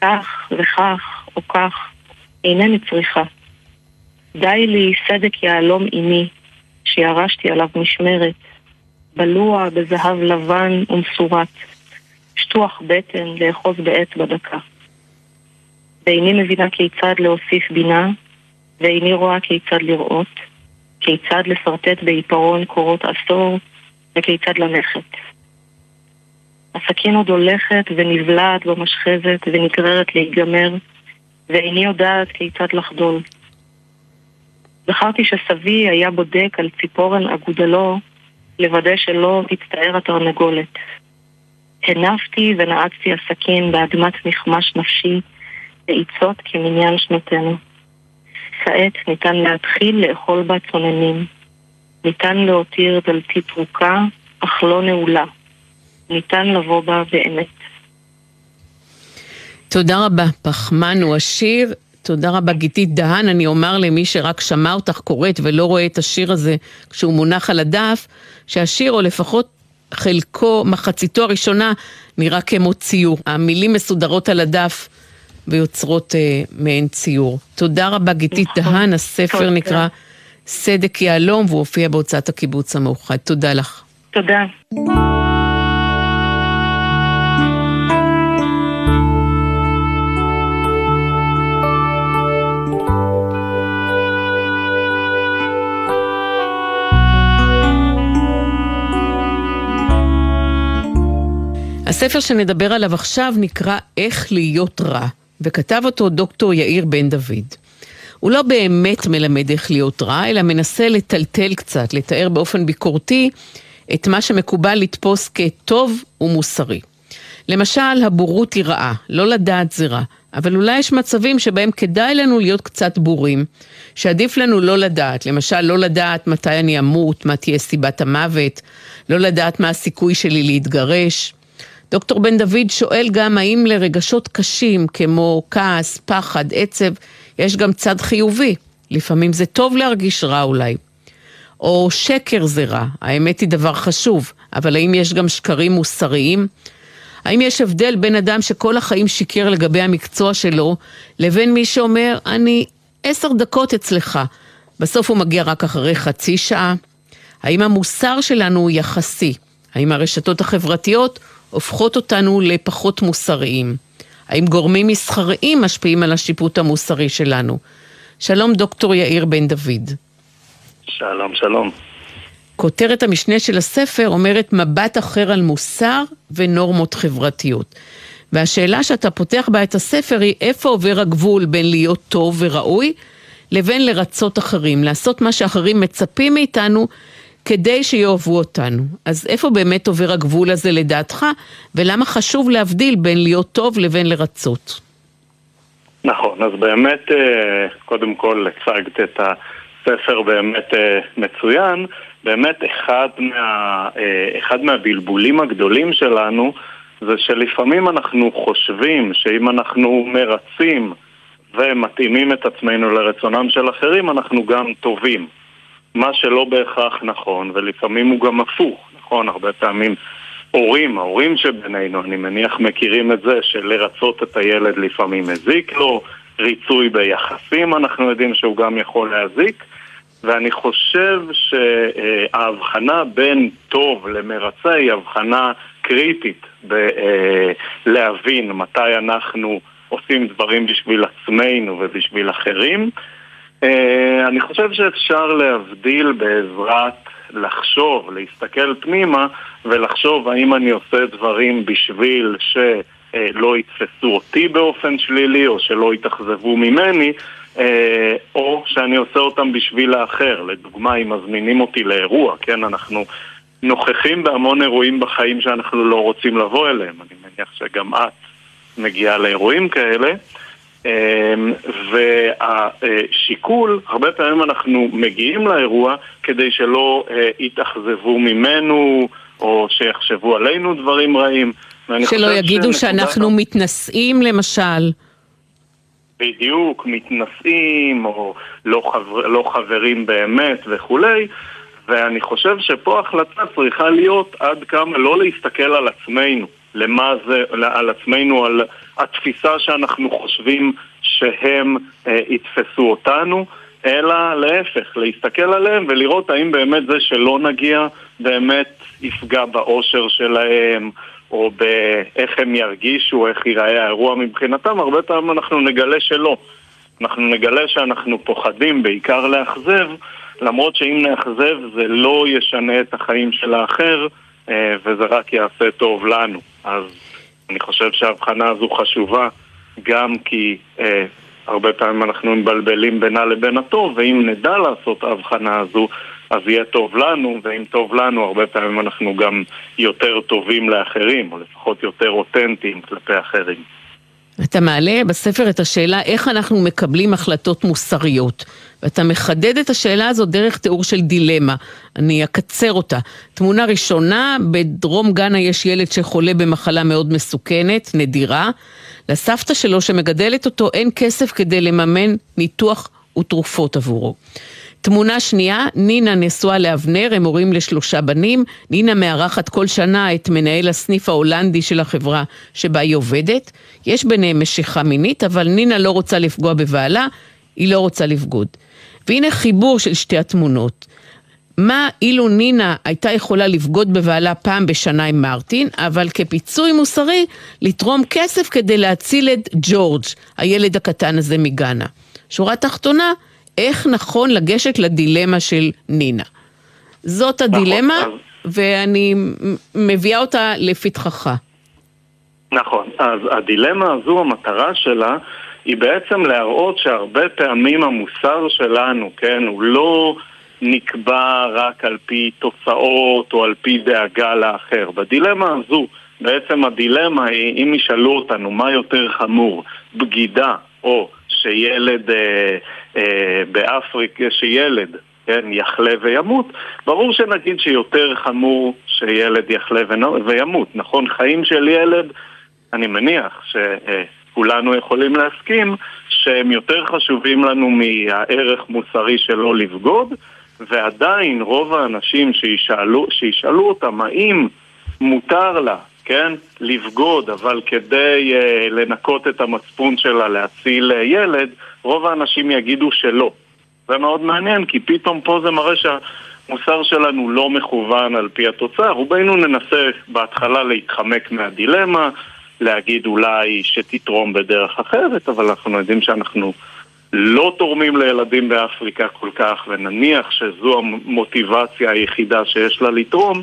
כך וכך או כך, אינני צריכה. די לי סדק יהלום עימי, שירשתי עליו משמרת, בלוע בזהב לבן ומסורט. שטוח בטן לאחוז בעץ בדקה. ואיני מבינה כיצד להוסיף בינה, ואיני רואה כיצד לראות, כיצד לשרטט בעיפרון קורות עשור, וכיצד ללכת. הסכין עוד הולכת ונבלעת במשחזת ונגררת להיגמר, ואיני יודעת כיצד לחדול. זכרתי שסבי היה בודק על ציפורן אגודלו לוודא שלא תצטער התרנגולת. הנפתי ונעצתי הסכין באדמת מכמש נפשי בעיצות כמניין שנותינו. כעת ניתן להתחיל לאכול בה צוננים. ניתן להותיר דלתי פרוקה, אך לא נעולה. ניתן לבוא בה באמת. תודה רבה, פחמן הוא השיר. תודה רבה, גיתית דהן. אני אומר למי שרק שמע אותך קוראת ולא רואה את השיר הזה כשהוא מונח על הדף, שהשיר, או לפחות חלקו, מחציתו הראשונה, נראה כמו ציור. המילים מסודרות על הדף ויוצרות אה, מעין ציור. תודה רבה, גיתית נכון. דהן, הספר. נקרא סדק יהלום, והוא הופיע בהוצאת הקיבוץ המאוחד. תודה לך. תודה. הספר שנדבר עליו עכשיו נקרא איך להיות רע, וכתב אותו דוקטור יאיר בן דוד. הוא לא באמת מלמד איך להיות רע, אלא מנסה לטלטל קצת, לתאר באופן ביקורתי את מה שמקובל לתפוס כטוב ומוסרי. למשל, הבורות היא רעה, לא לדעת זה רע, אבל אולי יש מצבים שבהם כדאי לנו להיות קצת בורים, שעדיף לנו לא לדעת, למשל לא לדעת מתי אני אמות, מה תהיה סיבת המוות, לא לדעת מה הסיכוי שלי להתגרש. דוקטור בן דוד שואל גם האם לרגשות קשים כמו כעס, פחד, עצב, יש גם צד חיובי. לפעמים זה טוב להרגיש רע אולי. או שקר זה רע, האמת היא דבר חשוב, אבל האם יש גם שקרים מוסריים? האם יש הבדל בין אדם שכל החיים שיקר לגבי המקצוע שלו, לבין מי שאומר, אני עשר דקות אצלך, בסוף הוא מגיע רק אחרי חצי שעה? האם המוסר שלנו הוא יחסי? האם הרשתות החברתיות הופכות אותנו לפחות מוסריים? האם גורמים מסחריים משפיעים על השיפוט המוסרי שלנו? שלום דוקטור יאיר בן דוד. שלום, שלום. כותרת המשנה של הספר אומרת מבט אחר על מוסר ונורמות חברתיות. והשאלה שאתה פותח בה את הספר היא איפה עובר הגבול בין להיות טוב וראוי לבין לרצות אחרים, לעשות מה שאחרים מצפים מאיתנו כדי שיאהבו אותנו. אז איפה באמת עובר הגבול הזה לדעתך, ולמה חשוב להבדיל בין להיות טוב לבין לרצות? נכון, אז באמת, אה, קודם כל הצגת את הספר באמת אה, מצוין. באמת אחד, מה, אה, אחד מהבלבולים הגדולים שלנו זה שלפעמים אנחנו חושבים שאם אנחנו מרצים ומתאימים את עצמנו לרצונם של אחרים, אנחנו גם טובים. מה שלא בהכרח נכון, ולפעמים הוא גם הפוך, נכון? הרבה פעמים הורים, ההורים שבינינו, אני מניח מכירים את זה, שלרצות את הילד לפעמים מזיק לו, ריצוי ביחסים אנחנו יודעים שהוא גם יכול להזיק, ואני חושב שההבחנה בין טוב למרצה היא הבחנה קריטית בלהבין מתי אנחנו עושים דברים בשביל עצמנו ובשביל אחרים. אני חושב שאפשר להבדיל בעזרת לחשוב, להסתכל פנימה ולחשוב האם אני עושה דברים בשביל שלא יתפסו אותי באופן שלילי או שלא יתאכזבו ממני או שאני עושה אותם בשביל האחר. לדוגמה, אם מזמינים אותי לאירוע, כן, אנחנו נוכחים בהמון אירועים בחיים שאנחנו לא רוצים לבוא אליהם. אני מניח שגם את מגיעה לאירועים כאלה. אמ, והשיקול, הרבה פעמים אנחנו מגיעים לאירוע כדי שלא אה, יתאכזבו ממנו או שיחשבו עלינו דברים רעים. שלא יגידו שאנחנו מתנשאים למשל. בדיוק, מתנשאים או לא, חבר, לא חברים באמת וכולי. ואני חושב שפה ההחלטה צריכה להיות עד כמה לא להסתכל על עצמנו, למה זה, על עצמנו, על התפיסה שאנחנו חושבים שהם אה, יתפסו אותנו, אלא להפך, להסתכל עליהם ולראות האם באמת זה שלא נגיע באמת יפגע באושר שלהם, או באיך הם ירגישו, איך ייראה האירוע מבחינתם, הרבה פעמים אנחנו נגלה שלא. אנחנו נגלה שאנחנו פוחדים בעיקר לאכזב, למרות שאם נאכזב זה לא ישנה את החיים של האחר, אה, וזה רק יעשה טוב לנו. אז אני חושב שההבחנה הזו חשובה גם כי אה, הרבה פעמים אנחנו מבלבלים בינה לבין הטוב, ואם נדע לעשות ההבחנה הזו, אז יהיה טוב לנו, ואם טוב לנו, הרבה פעמים אנחנו גם יותר טובים לאחרים, או לפחות יותר אותנטיים כלפי אחרים. אתה מעלה בספר את השאלה איך אנחנו מקבלים החלטות מוסריות. ואתה מחדד את השאלה הזאת דרך תיאור של דילמה. אני אקצר אותה. תמונה ראשונה, בדרום גאנה יש ילד שחולה במחלה מאוד מסוכנת, נדירה. לסבתא שלו שמגדלת אותו אין כסף כדי לממן ניתוח ותרופות עבורו. תמונה שנייה, נינה נשואה לאבנר, הם הורים לשלושה בנים. נינה מארחת כל שנה את מנהל הסניף ההולנדי של החברה שבה היא עובדת. יש ביניהם משיכה מינית, אבל נינה לא רוצה לפגוע בבעלה, היא לא רוצה לבגוד. והנה חיבור של שתי התמונות. מה אילו נינה הייתה יכולה לבגוד בבעלה פעם בשנה עם מרטין, אבל כפיצוי מוסרי לתרום כסף כדי להציל את ג'ורג', הילד הקטן הזה מגאנה. שורה תחתונה, איך נכון לגשת לדילמה של נינה. זאת הדילמה, נכון, ואני מביאה אותה לפתחך. נכון, אז הדילמה הזו, המטרה שלה היא בעצם להראות שהרבה פעמים המוסר שלנו, כן, הוא לא נקבע רק על פי תוצאות או על פי דאגה לאחר. בדילמה הזו בעצם הדילמה היא, אם ישאלו אותנו מה יותר חמור, בגידה או שילד אה, אה, באפריקה, שילד כן, יחלה וימות, ברור שנגיד שיותר חמור שילד יחלה וימות. נכון, חיים של ילד, אני מניח שכולנו יכולים להסכים שהם יותר חשובים לנו מהערך מוסרי שלא לבגוד, ועדיין רוב האנשים שישאלו, שישאלו אותם האם מותר לה, כן, לבגוד, אבל כדי uh, לנקות את המצפון שלה להציל uh, ילד, רוב האנשים יגידו שלא. זה מאוד מעניין, כי פתאום פה זה מראה שהמוסר שלנו לא מכוון על פי התוצאה. רובנו ננסה בהתחלה להתחמק מהדילמה, להגיד אולי שתתרום בדרך אחרת, אבל אנחנו יודעים שאנחנו לא תורמים לילדים באפריקה כל כך, ונניח שזו המוטיבציה היחידה שיש לה לתרום,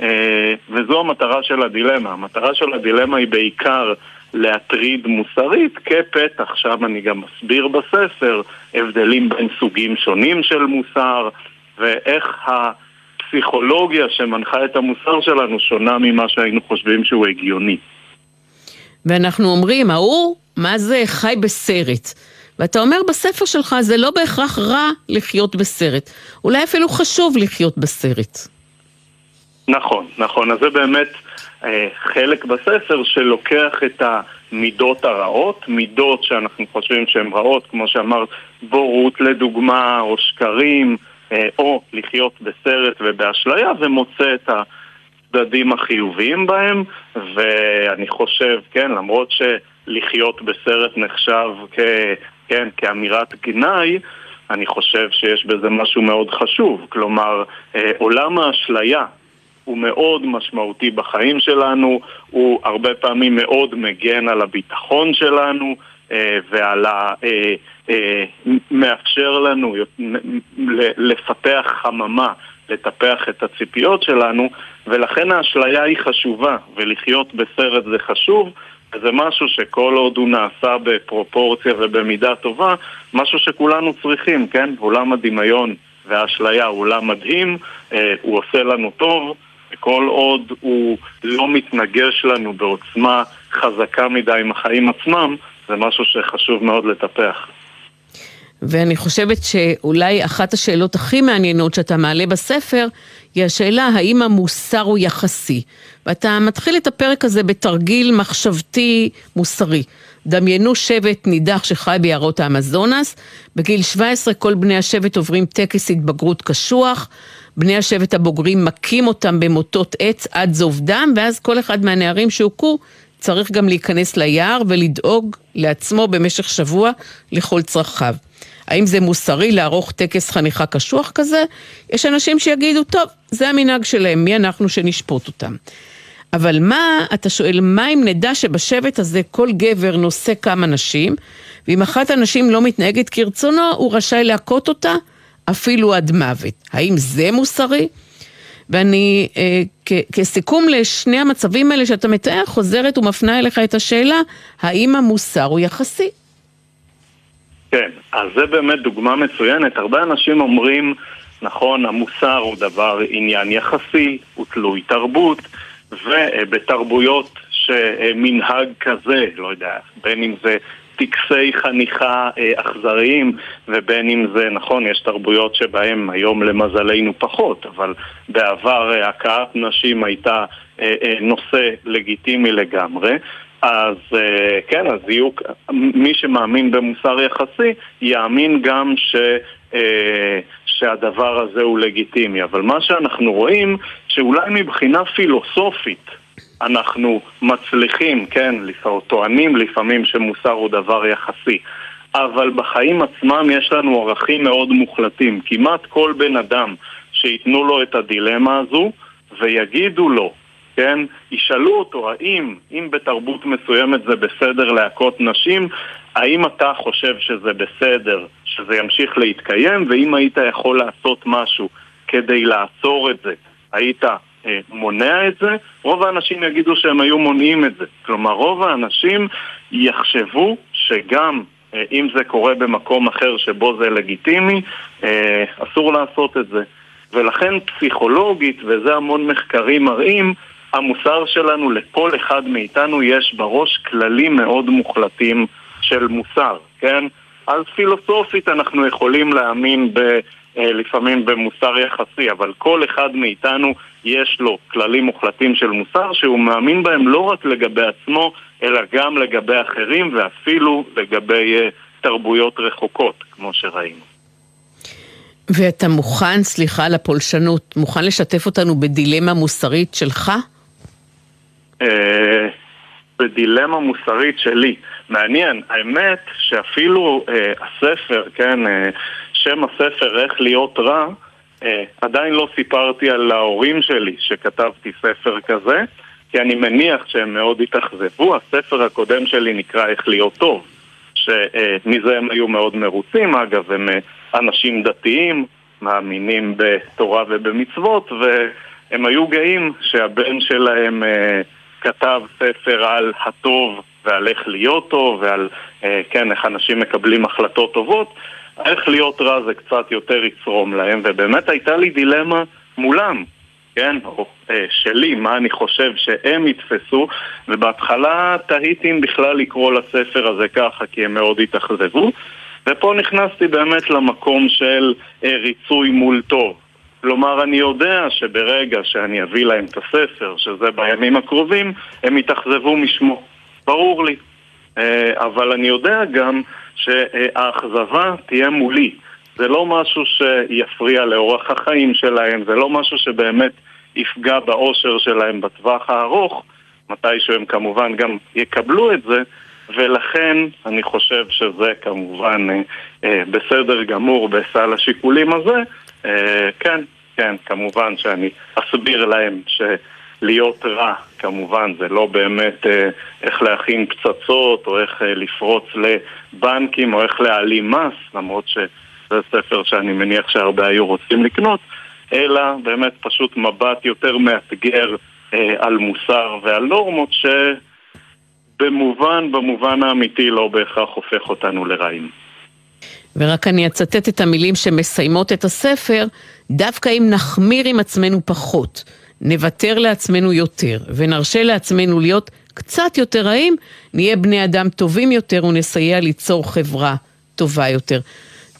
אה, וזו המטרה של הדילמה. המטרה של הדילמה היא בעיקר להטריד מוסרית כפתח, שם אני גם מסביר בספר, הבדלים בין סוגים שונים של מוסר, ואיך הפסיכולוגיה שמנחה את המוסר שלנו שונה ממה שהיינו חושבים שהוא הגיוני. ואנחנו אומרים, ההוא, מה זה חי בסרט? ואתה אומר בספר שלך, זה לא בהכרח רע לחיות בסרט. אולי אפילו חשוב לחיות בסרט. נכון, נכון. אז זה באמת אה, חלק בספר שלוקח את המידות הרעות, מידות שאנחנו חושבים שהן רעות, כמו שאמרת, בורות לדוגמה, או שקרים, אה, או לחיות בסרט ובאשליה, ומוצא את הצדדים החיוביים בהם, ואני חושב, כן, למרות שלחיות בסרט נחשב כ... כן, כאמירת גנאי, אני חושב שיש בזה משהו מאוד חשוב. כלומר, אה, עולם האשליה הוא מאוד משמעותי בחיים שלנו, הוא הרבה פעמים מאוד מגן על הביטחון שלנו אה, ועל ה... אה, מאפשר לנו לפתח חממה, לטפח את הציפיות שלנו, ולכן האשליה היא חשובה, ולחיות בסרט זה חשוב. זה משהו שכל עוד הוא נעשה בפרופורציה ובמידה טובה, משהו שכולנו צריכים, כן? עולם הדמיון והאשליה הוא עולם מדהים, אה, הוא עושה לנו טוב, וכל עוד הוא לא מתנגש לנו בעוצמה חזקה מדי עם החיים עצמם, זה משהו שחשוב מאוד לטפח. ואני חושבת שאולי אחת השאלות הכי מעניינות שאתה מעלה בספר היא השאלה האם המוסר הוא יחסי. ואתה מתחיל את הפרק הזה בתרגיל מחשבתי מוסרי. דמיינו שבט נידח שחי ביערות האמזונס, בגיל 17 כל בני השבט עוברים טקס התבגרות קשוח, בני השבט הבוגרים מכים אותם במוטות עץ עד זוב דם, ואז כל אחד מהנערים שהוכו צריך גם להיכנס ליער ולדאוג לעצמו במשך שבוע לכל צרכיו. האם זה מוסרי לערוך טקס חניכה קשוח כזה? יש אנשים שיגידו, טוב, זה המנהג שלהם, מי אנחנו שנשפוט אותם? אבל מה, אתה שואל, מה אם נדע שבשבט הזה כל גבר נושא כמה נשים, ואם אחת הנשים לא מתנהגת כרצונו, הוא רשאי להכות אותה אפילו עד מוות. האם זה מוסרי? ואני, אה, כ- כסיכום לשני המצבים האלה שאתה מתאר, חוזרת ומפנה אליך את השאלה, האם המוסר הוא יחסי? כן, אז זה באמת דוגמה מצוינת. הרבה אנשים אומרים, נכון, המוסר הוא דבר, עניין יחסי, הוא תלוי תרבות, ובתרבויות שמנהג כזה, לא יודע, בין אם זה טקסי חניכה אה, אכזריים, ובין אם זה, נכון, יש תרבויות שבהן היום למזלנו פחות, אבל בעבר אה, הכאת נשים הייתה אה, נושא לגיטימי לגמרי. אז כן, אז יהיו, מי שמאמין במוסר יחסי, יאמין גם ש... שהדבר הזה הוא לגיטימי. אבל מה שאנחנו רואים, שאולי מבחינה פילוסופית, אנחנו מצליחים, כן, או טוענים לפעמים שמוסר הוא דבר יחסי, אבל בחיים עצמם יש לנו ערכים מאוד מוחלטים. כמעט כל בן אדם שייתנו לו את הדילמה הזו ויגידו לו, כן, ישאלו אותו האם, אם בתרבות מסוימת זה בסדר להכות נשים, האם אתה חושב שזה בסדר, שזה ימשיך להתקיים, ואם היית יכול לעשות משהו כדי לעצור את זה, היית אה, מונע את זה, רוב האנשים יגידו שהם היו מונעים את זה. כלומר, רוב האנשים יחשבו שגם אה, אם זה קורה במקום אחר שבו זה לגיטימי, אה, אסור לעשות את זה. ולכן פסיכולוגית, וזה המון מחקרים מראים, המוסר שלנו, לכל אחד מאיתנו יש בראש כללים מאוד מוחלטים של מוסר, כן? אז פילוסופית אנחנו יכולים להאמין ב... אה, לפעמים במוסר יחסי, אבל כל אחד מאיתנו יש לו כללים מוחלטים של מוסר שהוא מאמין בהם לא רק לגבי עצמו, אלא גם לגבי אחרים ואפילו לגבי uh, תרבויות רחוקות, כמו שראינו. ואתה מוכן, סליחה על הפולשנות, מוכן לשתף אותנו בדילמה מוסרית שלך? Uh, בדילמה מוסרית שלי. מעניין, האמת שאפילו uh, הספר, כן, uh, שם הספר איך להיות רע, uh, עדיין לא סיפרתי על ההורים שלי שכתבתי ספר כזה, כי אני מניח שהם מאוד התאכזבו. הספר הקודם שלי נקרא איך להיות טוב, שמזה uh, הם היו מאוד מרוצים, אגב, הם uh, אנשים דתיים, מאמינים בתורה ובמצוות, והם היו גאים שהבן שלהם uh, כתב ספר על הטוב ועל איך להיות טוב ועל, אה, כן, איך אנשים מקבלים החלטות טובות. איך להיות רע זה קצת יותר יצרום להם, ובאמת הייתה לי דילמה מולם, כן, או אה, שלי, מה אני חושב שהם יתפסו, ובהתחלה תהיתי אם בכלל לקרוא לספר הזה ככה, כי הם מאוד התאכזבו, ופה נכנסתי באמת למקום של אה, ריצוי מול טוב. כלומר, אני יודע שברגע שאני אביא להם את הספר, שזה בימים הקרובים, הם יתאכזבו משמו. ברור לי. אה, אבל אני יודע גם שהאכזבה תהיה מולי. זה לא משהו שיפריע לאורח החיים שלהם, זה לא משהו שבאמת יפגע באושר שלהם בטווח הארוך, מתישהו הם כמובן גם יקבלו את זה, ולכן אני חושב שזה כמובן אה, בסדר גמור בסל השיקולים הזה. אה, כן, כן, כמובן שאני אסביר להם שלהיות רע, כמובן, זה לא באמת אה, איך להכין פצצות או איך אה, לפרוץ לבנקים או איך להעלים מס, למרות שזה ספר שאני מניח שהרבה היו רוצים לקנות, אלא באמת פשוט מבט יותר מאתגר על מוסר ועל נורמות שבמובן, במובן האמיתי לא בהכרח הופך אותנו לרעים. ורק אני אצטט את המילים שמסיימות את הספר, דווקא אם נחמיר עם עצמנו פחות, נוותר לעצמנו יותר, ונרשה לעצמנו להיות קצת יותר רעים, נהיה בני אדם טובים יותר ונסייע ליצור חברה טובה יותר.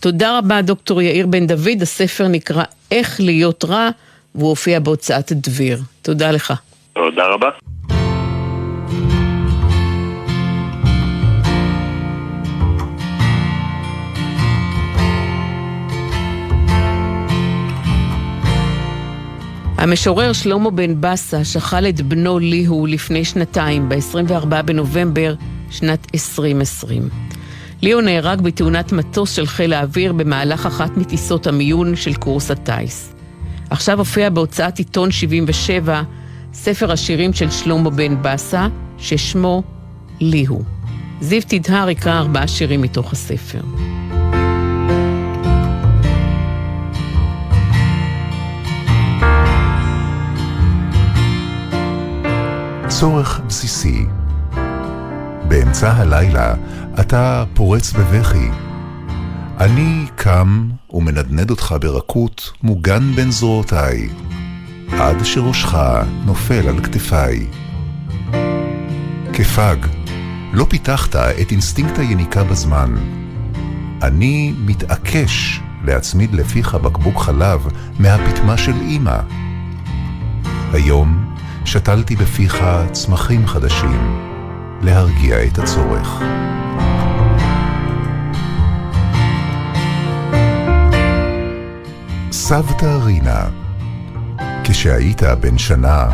תודה רבה, דוקטור יאיר בן דוד. הספר נקרא איך להיות רע, והוא הופיע בהוצאת דביר. תודה לך. תודה רבה. המשורר שלמה בן בסה שכל את בנו ליהו לפני שנתיים, ב-24 בנובמבר שנת 2020. ליהו נהרג בתאונת מטוס של חיל האוויר במהלך אחת מטיסות המיון של קורס הטיס. עכשיו הופיע בהוצאת עיתון 77 ספר השירים של שלמה בן בסה, ששמו ליהו. זיו תדהר יקרא ארבעה שירים מתוך הספר. צורך בסיסי. באמצע הלילה אתה פורץ בבכי. אני קם ומנדנד אותך ברכות, מוגן בין זרועותיי, עד שראשך נופל על כתפיי. כפג, לא פיתחת את אינסטינקט היניקה בזמן. אני מתעקש להצמיד לפיך בקבוק חלב מהפטמה של אמא. היום שתלתי בפיך צמחים חדשים, להרגיע את הצורך. סבתא רינה, כשהיית בן שנה,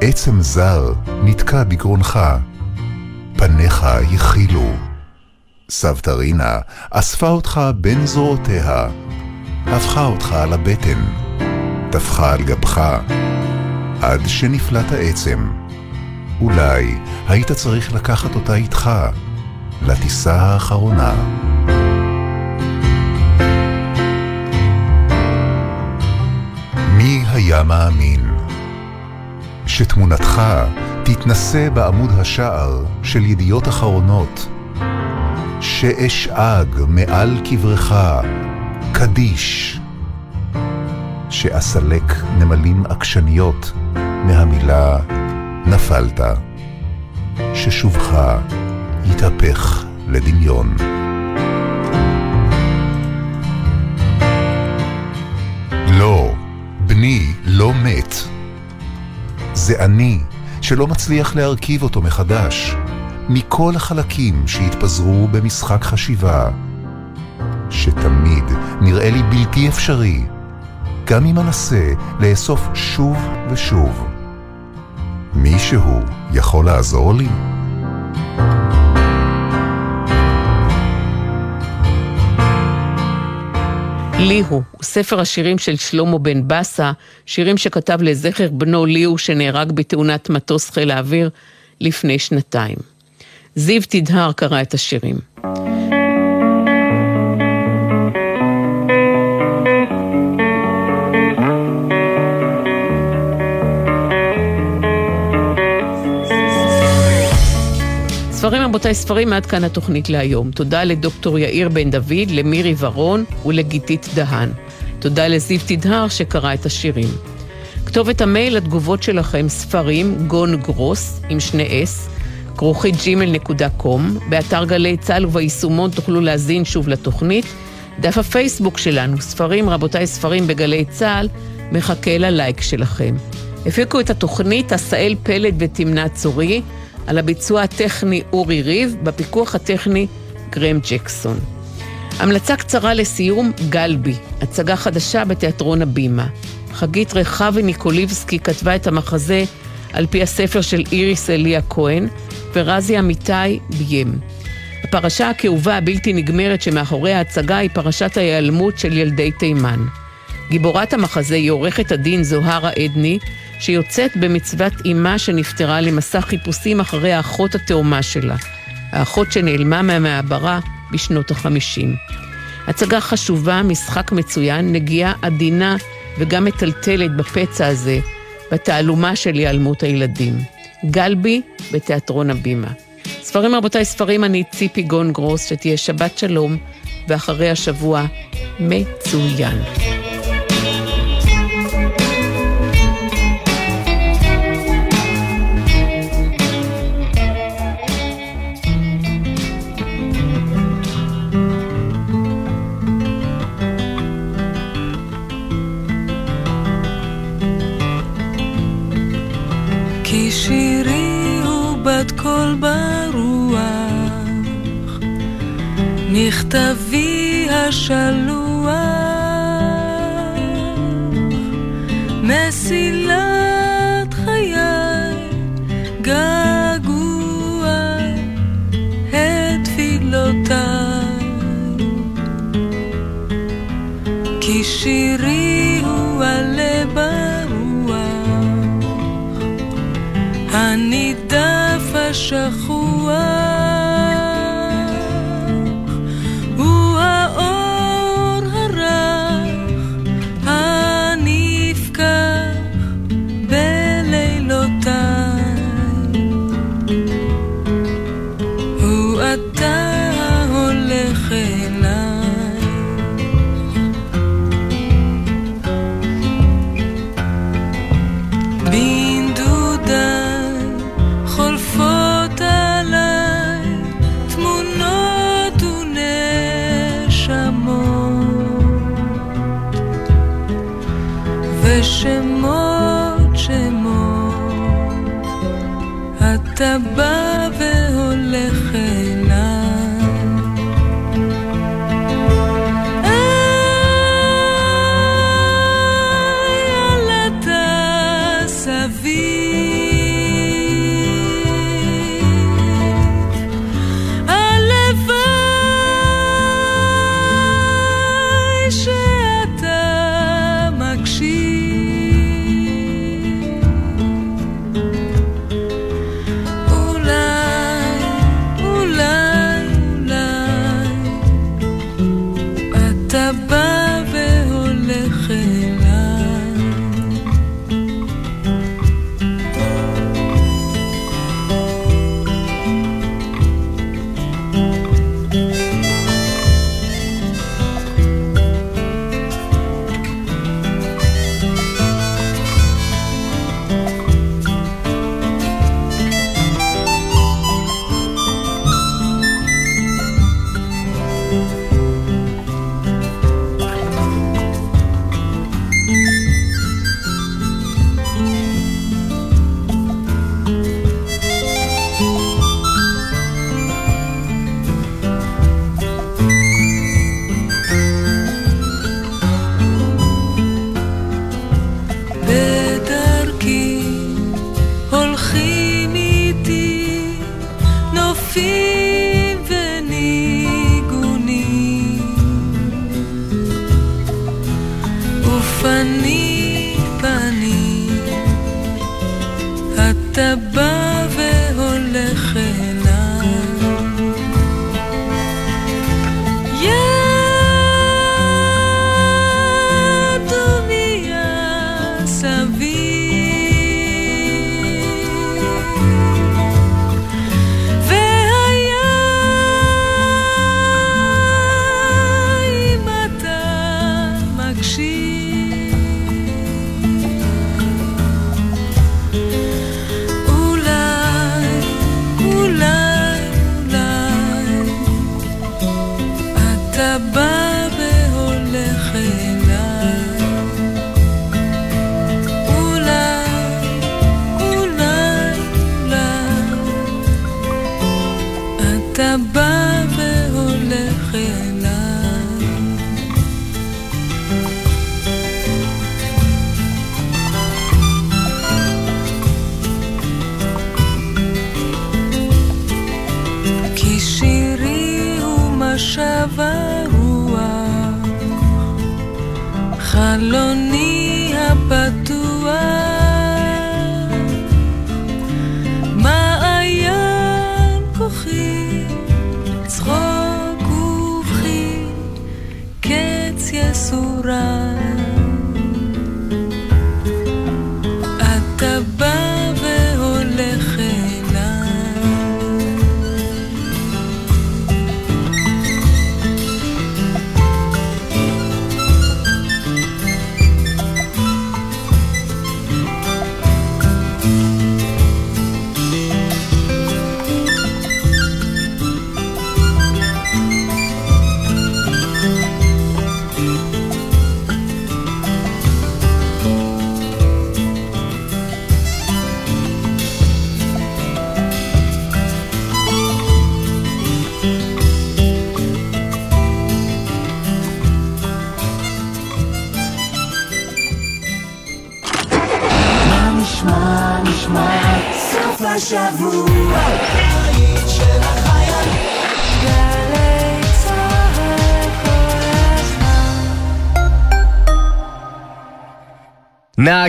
עצם זר נתקע בגרונך, פניך יכילו. סבתא רינה אספה אותך בין זרועותיה, הפכה אותך על הבטן, טפחה על גבך, עד שנפלט העצם. אולי היית צריך לקחת אותה איתך לטיסה האחרונה. מי היה מאמין שתמונתך תתנשא בעמוד השער של ידיעות אחרונות, שאשאג מעל קברך, קדיש, שאסלק נמלים עקשניות מהמילה נפלת, ששובך יתהפך לדמיון. לא, בני לא מת. זה אני שלא מצליח להרכיב אותו מחדש, מכל החלקים שהתפזרו במשחק חשיבה, שתמיד נראה לי בלתי אפשרי, גם אם אנסה לאסוף שוב ושוב. מישהו יכול לעזור לי? ליהו, הוא ספר השירים של שלמה בן בסה, שירים שכתב לזכר בנו ליהו שנהרג בתאונת מטוס חיל האוויר לפני שנתיים. זיו תדהר קרא את השירים. רבותיי, ספרים עד כאן התוכנית להיום. תודה לדוקטור יאיר בן דוד, למירי ורון ולגיתית דהן. תודה לזיו תדהר שקרא את השירים. כתובת המייל לתגובות שלכם, ספרים, גון גרוס, עם שני אס, כרוכית gmail.com, באתר גלי צה"ל וביישומון תוכלו להזין שוב לתוכנית. דף הפייסבוק שלנו, ספרים, רבותיי, ספרים בגלי צה"ל, מחכה ללייק שלכם. הפיקו את התוכנית עשאל פלד ותמנת צורי. על הביצוע הטכני אורי ריב, בפיקוח הטכני גרם ג'קסון. המלצה קצרה לסיום, גלבי, הצגה חדשה בתיאטרון הבימה. חגית רחבי ניקוליבסקי כתבה את המחזה על פי הספר של איריס אליה כהן, ורזי אמיתי ביים. הפרשה הכאובה הבלתי נגמרת שמאחורי ההצגה היא פרשת ההיעלמות של ילדי תימן. גיבורת המחזה היא עורכת הדין זוהרה עדני, שיוצאת במצוות אימה שנפטרה למסע חיפושים אחרי האחות התאומה שלה, האחות שנעלמה מהמעברה בשנות החמישים. הצגה חשובה, משחק מצוין, נגיעה עדינה וגם מטלטלת בפצע הזה, בתעלומה של היעלמות הילדים. גלבי בתיאטרון הבימה. ספרים רבותיי, ספרים אני ציפי גון גרוס, שתהיה שבת שלום, ואחרי השבוע מצוין. מכתבי השלוח, מסילת חיי, געגוע את תפילותיי. כי שירי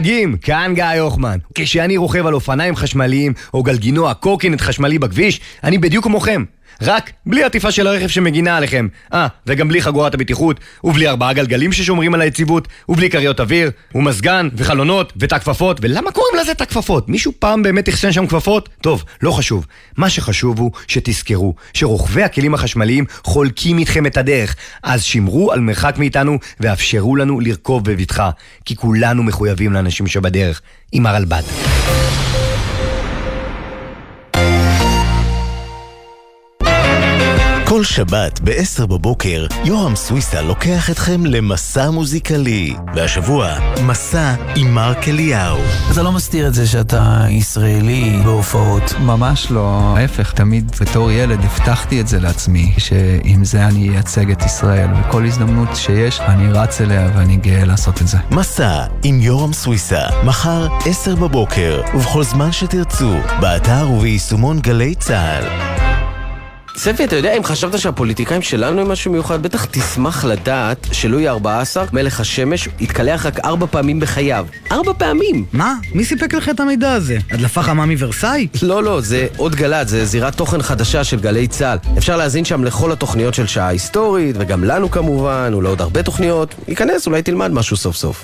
נהגים, כאן גיא הוחמן. כשאני רוכב על אופניים חשמליים או גלגינוע קורקינט חשמלי בכביש, אני בדיוק כמוכם. רק בלי עטיפה של הרכב שמגינה עליכם. אה, וגם בלי חגורת הבטיחות, ובלי ארבעה גלגלים ששומרים על היציבות, ובלי כריות אוויר, ומזגן, וחלונות, ותא כפפות, ולמה קוראים לזה תא כפפות? מישהו פעם באמת אחסן שם כפפות? טוב, לא חשוב. מה שחשוב הוא שתזכרו שרוכבי הכלים החשמליים חולקים איתכם את הדרך, אז שמרו על מרחק מאיתנו ואפשרו לנו לרכוב בבטחה, כי כולנו מחויבים לאנשים שבדרך. עם הרלב"ד. כל שבת ב-10 בבוקר, יורם סוויסה לוקח אתכם למסע מוזיקלי. והשבוע, מסע עם מרק אליהו. אתה לא מסתיר את זה שאתה ישראלי בהופעות. ממש לא, ההפך, תמיד בתור ילד הבטחתי את זה לעצמי, שעם זה אני אייצג את ישראל, וכל הזדמנות שיש, אני רץ אליה ואני גאה לעשות את זה. מסע עם יורם סוויסה, מחר 10 בבוקר, ובכל זמן שתרצו, באתר וביישומון גלי צה"ל. ספי, אתה יודע, אם חשבת שהפוליטיקאים שלנו הם משהו מיוחד, בטח תשמח לדעת שלואי ה-14, מלך השמש, התקלח רק ארבע פעמים בחייו. ארבע פעמים! מה? מי סיפק לך את המידע הזה? הדלפה חמה מוורסאי? לא, לא, זה עוד גל"צ, זה זירת תוכן חדשה של גלי צה"ל. אפשר להאזין שם לכל התוכניות של שעה היסטורית, וגם לנו כמובן, ולעוד הרבה תוכניות. ייכנס, אולי תלמד משהו סוף סוף.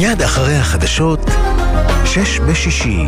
מיד אחרי החדשות, שש בשישי.